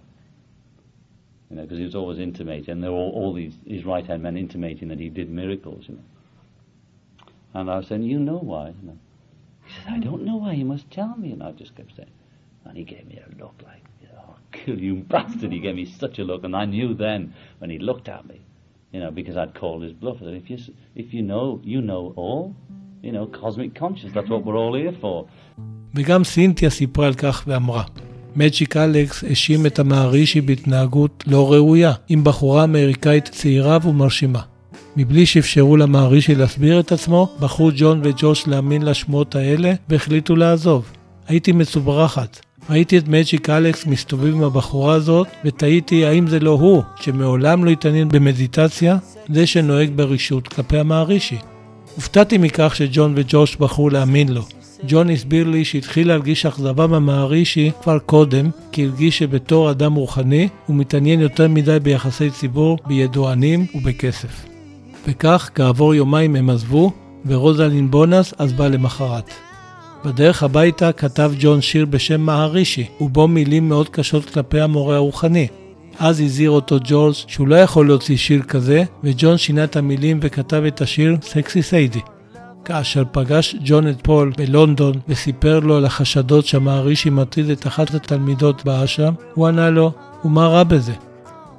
You know, because he was always intimating, and there were all, all these his right hand men intimating that he did miracles. You know, and I was saying, you know why? You know, he said, I don't know why. You must tell me. And I just kept saying, and he gave me a look like, oh, I'll kill you, bastard. He gave me such a look, and I knew then when he looked at me, you know, because I'd called his bluff. I said, if you if you know, you know all. You know, cosmic conscious. That's what we're all here for. וגם סינתיה סיפרה על כך ואמרה. מג'יק אלכס האשים את המערישי בהתנהגות לא ראויה, עם בחורה אמריקאית צעירה ומרשימה. מבלי שאפשרו למערישי להסביר את עצמו, בחרו ג'ון וג'וש להאמין לשמועות האלה והחליטו לעזוב. הייתי מצוברחת, ראיתי את מג'יק אלכס מסתובב עם הבחורה הזאת, ותהיתי האם זה לא הוא, שמעולם לא התעניין במדיטציה, זה שנוהג ברשות כלפי המערישי. הופתעתי מכך שג'ון וג'וש בחרו להאמין לו. ג'ון הסביר לי שהתחיל להרגיש אכזבה מהמערישי כבר קודם, כי הרגיש שבתור אדם רוחני הוא מתעניין יותר מדי ביחסי ציבור, בידוענים ובכסף. וכך, כעבור יומיים הם עזבו, ורוזלין בונס עזבה למחרת. בדרך הביתה כתב ג'ון שיר בשם מהרישי, ובו מילים מאוד קשות כלפי המורה הרוחני. אז הזהיר אותו ג'ורג' שהוא לא יכול להוציא שיר כזה, וג'ון שינה את המילים וכתב את השיר סקסי סיידי. כאשר פגש ג'ון את פול בלונדון וסיפר לו על החשדות שהמהרישי מטריד את אחת התלמידות באשרם, הוא ענה לו, ומה רע בזה?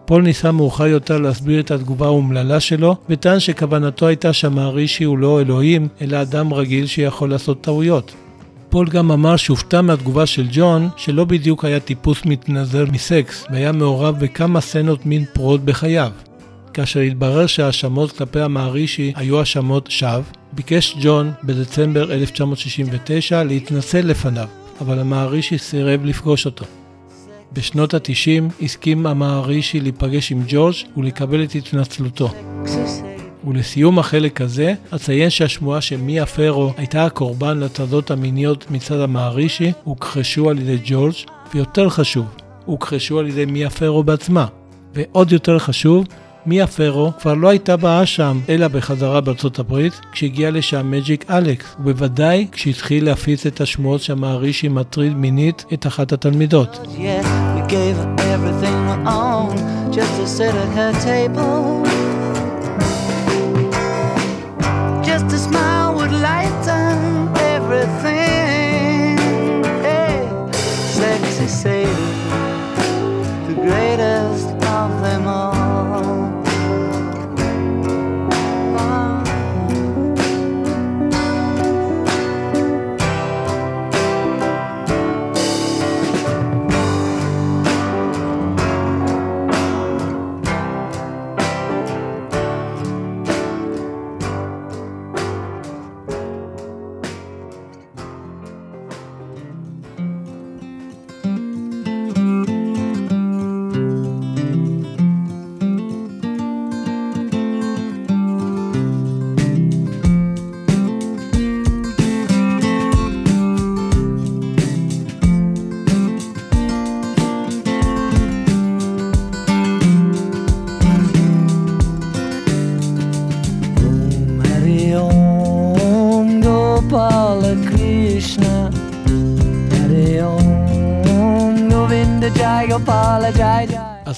פול ניסה מאוחר יותר להסביר את התגובה האומללה שלו, וטען שכוונתו הייתה שהמהרישי הוא לא אלוהים, אלא אדם רגיל שיכול לעשות טעויות. פול גם אמר שהופתע מהתגובה של ג'ון, שלא בדיוק היה טיפוס מתנזר מסקס, והיה מעורב בכמה סצנות מין פרועות בחייו. כאשר התברר שההאשמות כלפי המערישי היו האשמות שווא, ביקש ג'ון בדצמבר 1969 להתנצל לפניו, אבל המערישי סירב לפגוש אותו. בשנות ה-90 הסכים המערישי להיפגש עם ג'ורג' ולקבל את התנצלותו. ולסיום החלק הזה, אציין שהשמועה שמיה פרו הייתה הקורבן לטרדות המיניות מצד המערישי, הוכחשו על ידי ג'ורג', ויותר חשוב, הוכחשו על ידי מיה פרו בעצמה. ועוד יותר חשוב, מיה פרו כבר לא הייתה באשם, אלא בחזרה בארצות הברית, כשהגיע לשם מג'יק אלכס, ובוודאי כשהתחיל להפיץ את השמועות שהמערישי מטריד מינית את אחת התלמידות. Yeah, everything we owned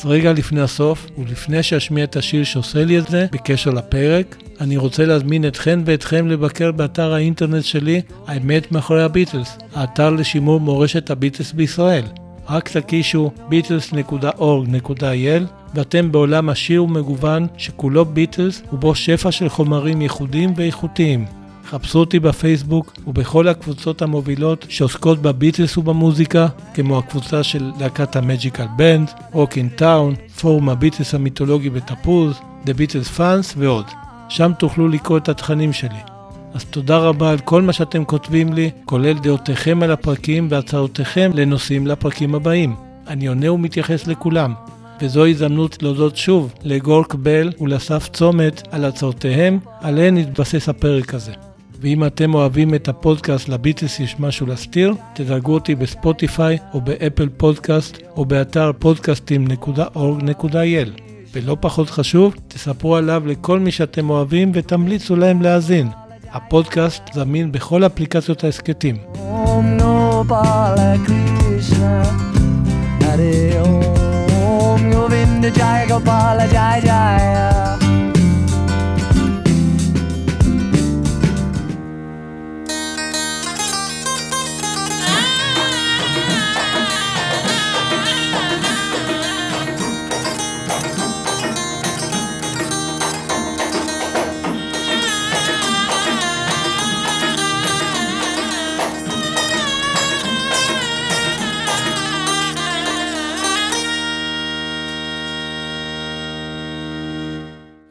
רגע לפני הסוף, ולפני שאשמיע את השיר שעושה לי את זה, בקשר לפרק, אני רוצה להזמין אתכן ואתכם לבקר באתר האינטרנט שלי, האמת מאחורי הביטלס, האתר לשימור מורשת הביטלס בישראל. רק תקישו beatles.org.il ואתם בעולם עשיר ומגוון שכולו ביטלס ובו שפע של חומרים ייחודיים ואיכותיים. חפשו אותי בפייסבוק ובכל הקבוצות המובילות שעוסקות בביטלס ובמוזיקה, כמו הקבוצה של להקת המג'יקל בנד, רוק אין טאון, פורום הביטלס המיתולוגי בתפוז, The Beatles Fans ועוד. שם תוכלו לקרוא את התכנים שלי. אז תודה רבה על כל מה שאתם כותבים לי, כולל דעותיכם על הפרקים והצעותיכם לנושאים לפרקים הבאים. אני עונה ומתייחס לכולם. וזו הזדמנות להודות שוב לגורק בל ולאסף צומת על הצעותיהם, עליהן התבסס הפרק הזה. ואם אתם אוהבים את הפודקאסט לביטלס יש משהו להסתיר, תדרגו אותי בספוטיפיי או באפל פודקאסט או באתר podcastim.org.il. ולא פחות חשוב, תספרו עליו לכל מי שאתם אוהבים ותמליצו להם להאזין. הפודקאסט זמין בכל אפליקציות ההסכתים. Om Govinda Jai Gopala Jai Jai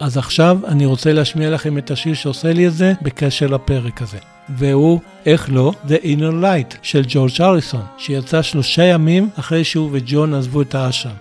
אז עכשיו אני רוצה להשמיע לכם את השיר שעושה לי את זה בקשר לפרק הזה. והוא, איך לא, The Inner Light של ג'ורג' אריסון, שיצא שלושה ימים אחרי שהוא וג'ון עזבו את האשרם.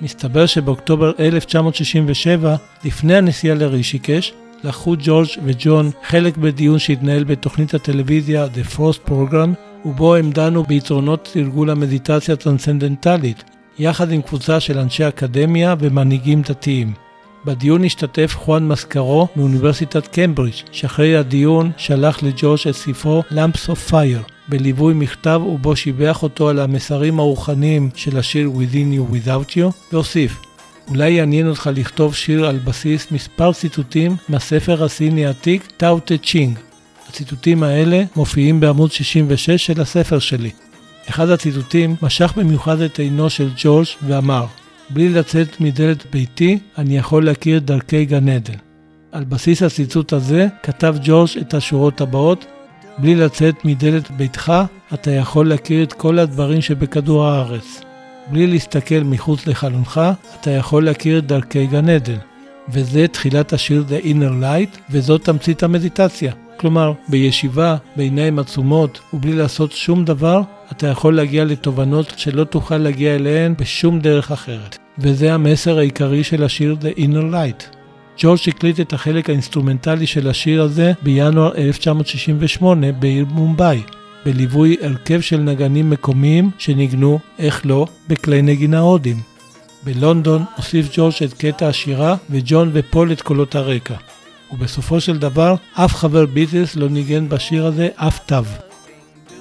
מסתבר שבאוקטובר 1967, לפני הנסיעה לרישיקש, לקחו ג'ורג' וג'ון חלק בדיון שהתנהל בתוכנית הטלוויזיה The Frost Program, ובו הם דנו ביתרונות תרגול המדיטציה הטרנסצנדנטלית, יחד עם קבוצה של אנשי אקדמיה ומנהיגים דתיים. בדיון השתתף חואן מסקרו מאוניברסיטת קמברידג', שאחרי הדיון שלח לג'ורג' את ספרו Lamps of Fire, בליווי מכתב ובו שיבח אותו על המסרים הרוחניים של השיר Within You Without You, והוסיף אולי יעניין אותך לכתוב שיר על בסיס מספר ציטוטים מהספר הסיני העתיק טאו טה צ'ינג. הציטוטים האלה מופיעים בעמוד 66 של הספר שלי. אחד הציטוטים משך במיוחד את עינו של ג'ורג' ואמר בלי לצאת מדלת ביתי, אני יכול להכיר דרכי גן עדן. על בסיס הציטוט הזה כתב ג'ורג' את השורות הבאות בלי לצאת מדלת ביתך, אתה יכול להכיר את כל הדברים שבכדור הארץ. בלי להסתכל מחוץ לחלונך, אתה יכול להכיר את דרכי גן עדן. וזה תחילת השיר The Inner Light, וזאת תמצית המדיטציה. כלומר, בישיבה, בעיניים עצומות, ובלי לעשות שום דבר, אתה יכול להגיע לתובנות שלא תוכל להגיע אליהן בשום דרך אחרת. וזה המסר העיקרי של השיר The Inner Light. ג'ורג' הקליט את החלק האינסטרומנטלי של השיר הזה בינואר 1968 בעיר מומבאי, בליווי הרכב של נגנים מקומיים שניגנו, איך לא, בכלי נגינה הודים. בלונדון הוסיף ג'ורג' את קטע השירה וג'ון ופול את קולות הרקע. ובסופו של דבר, אף חבר ביטלס לא ניגן בשיר הזה אף תו.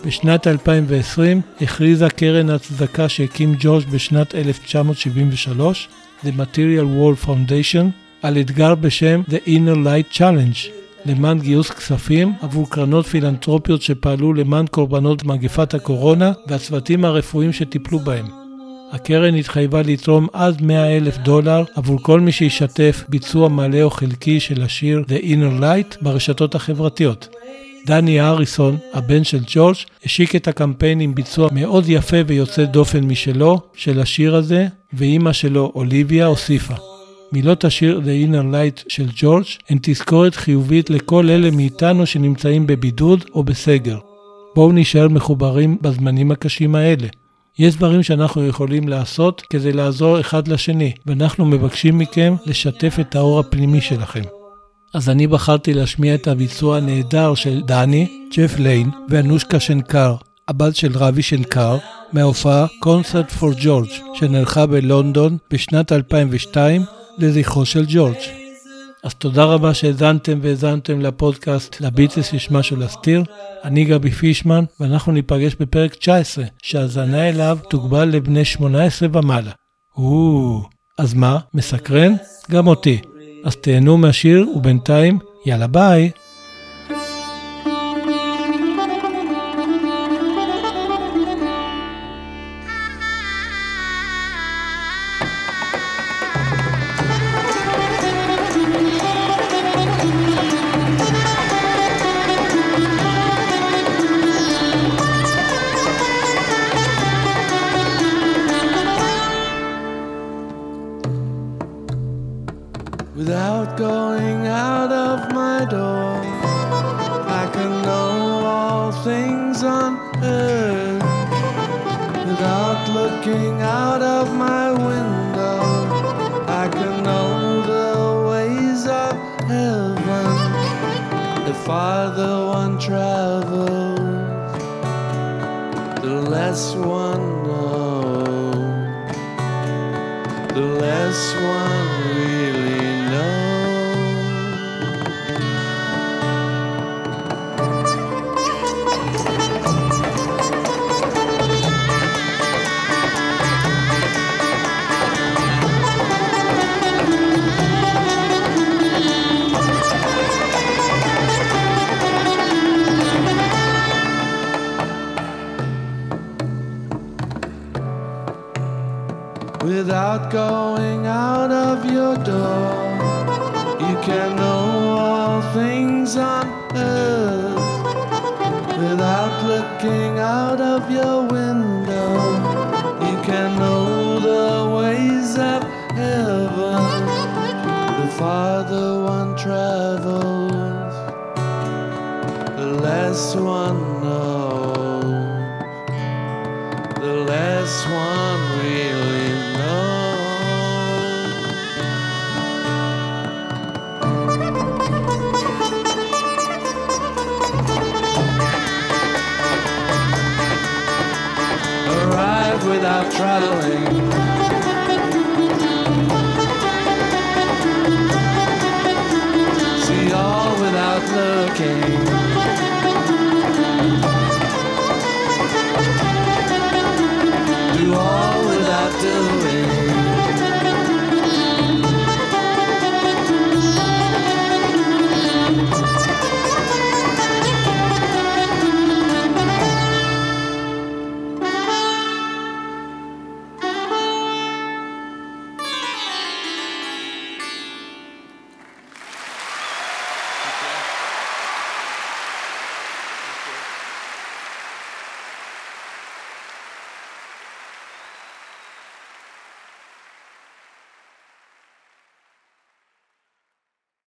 בשנת 2020 הכריזה קרן הצדקה שהקים ג'ורג' בשנת 1973, The Material World Foundation, על אתגר בשם The Inner Light Challenge, למען גיוס כספים עבור קרנות פילנטרופיות שפעלו למען קורבנות מגפת הקורונה והצוותים הרפואיים שטיפלו בהם. הקרן התחייבה לתרום עד 100 אלף דולר עבור כל מי שישתף ביצוע מלא או חלקי של השיר The Inner Light ברשתות החברתיות. דני אריסון, הבן של ג'ורג', השיק את הקמפיין עם ביצוע מאוד יפה ויוצא דופן משלו, של השיר הזה, ואימא שלו, אוליביה, הוסיפה. מילות השיר The Inner Light של ג'ורג' הן תזכורת חיובית לכל אלה מאיתנו שנמצאים בבידוד או בסגר. בואו נשאר מחוברים בזמנים הקשים האלה. יש דברים שאנחנו יכולים לעשות כדי לעזור אחד לשני, ואנחנו מבקשים מכם לשתף את האור הפנימי שלכם. אז אני בחרתי להשמיע את הביצוע הנהדר של דני, ג'ף ליין ואנושקה שנקר, הבת של רבי שנקר, מההופעה Concert for George, שנערכה בלונדון בשנת 2002 לזכרו של ג'ורג'. אז תודה רבה שהאזנתם והאזנתם לפודקאסט לביטלס יש משהו להסתיר. אני גבי פישמן, ואנחנו ניפגש בפרק 19, שהאזנה אליו תוגבל לבני 18 ומעלה. או, אז מה, מסקרן? גם אותי. אז תהנו מהשיר, ובינתיים, יאללה ביי. Going out of your door, you can know all things on earth. Without looking out of your window, you can know the ways of heaven. The farther one travels, the less one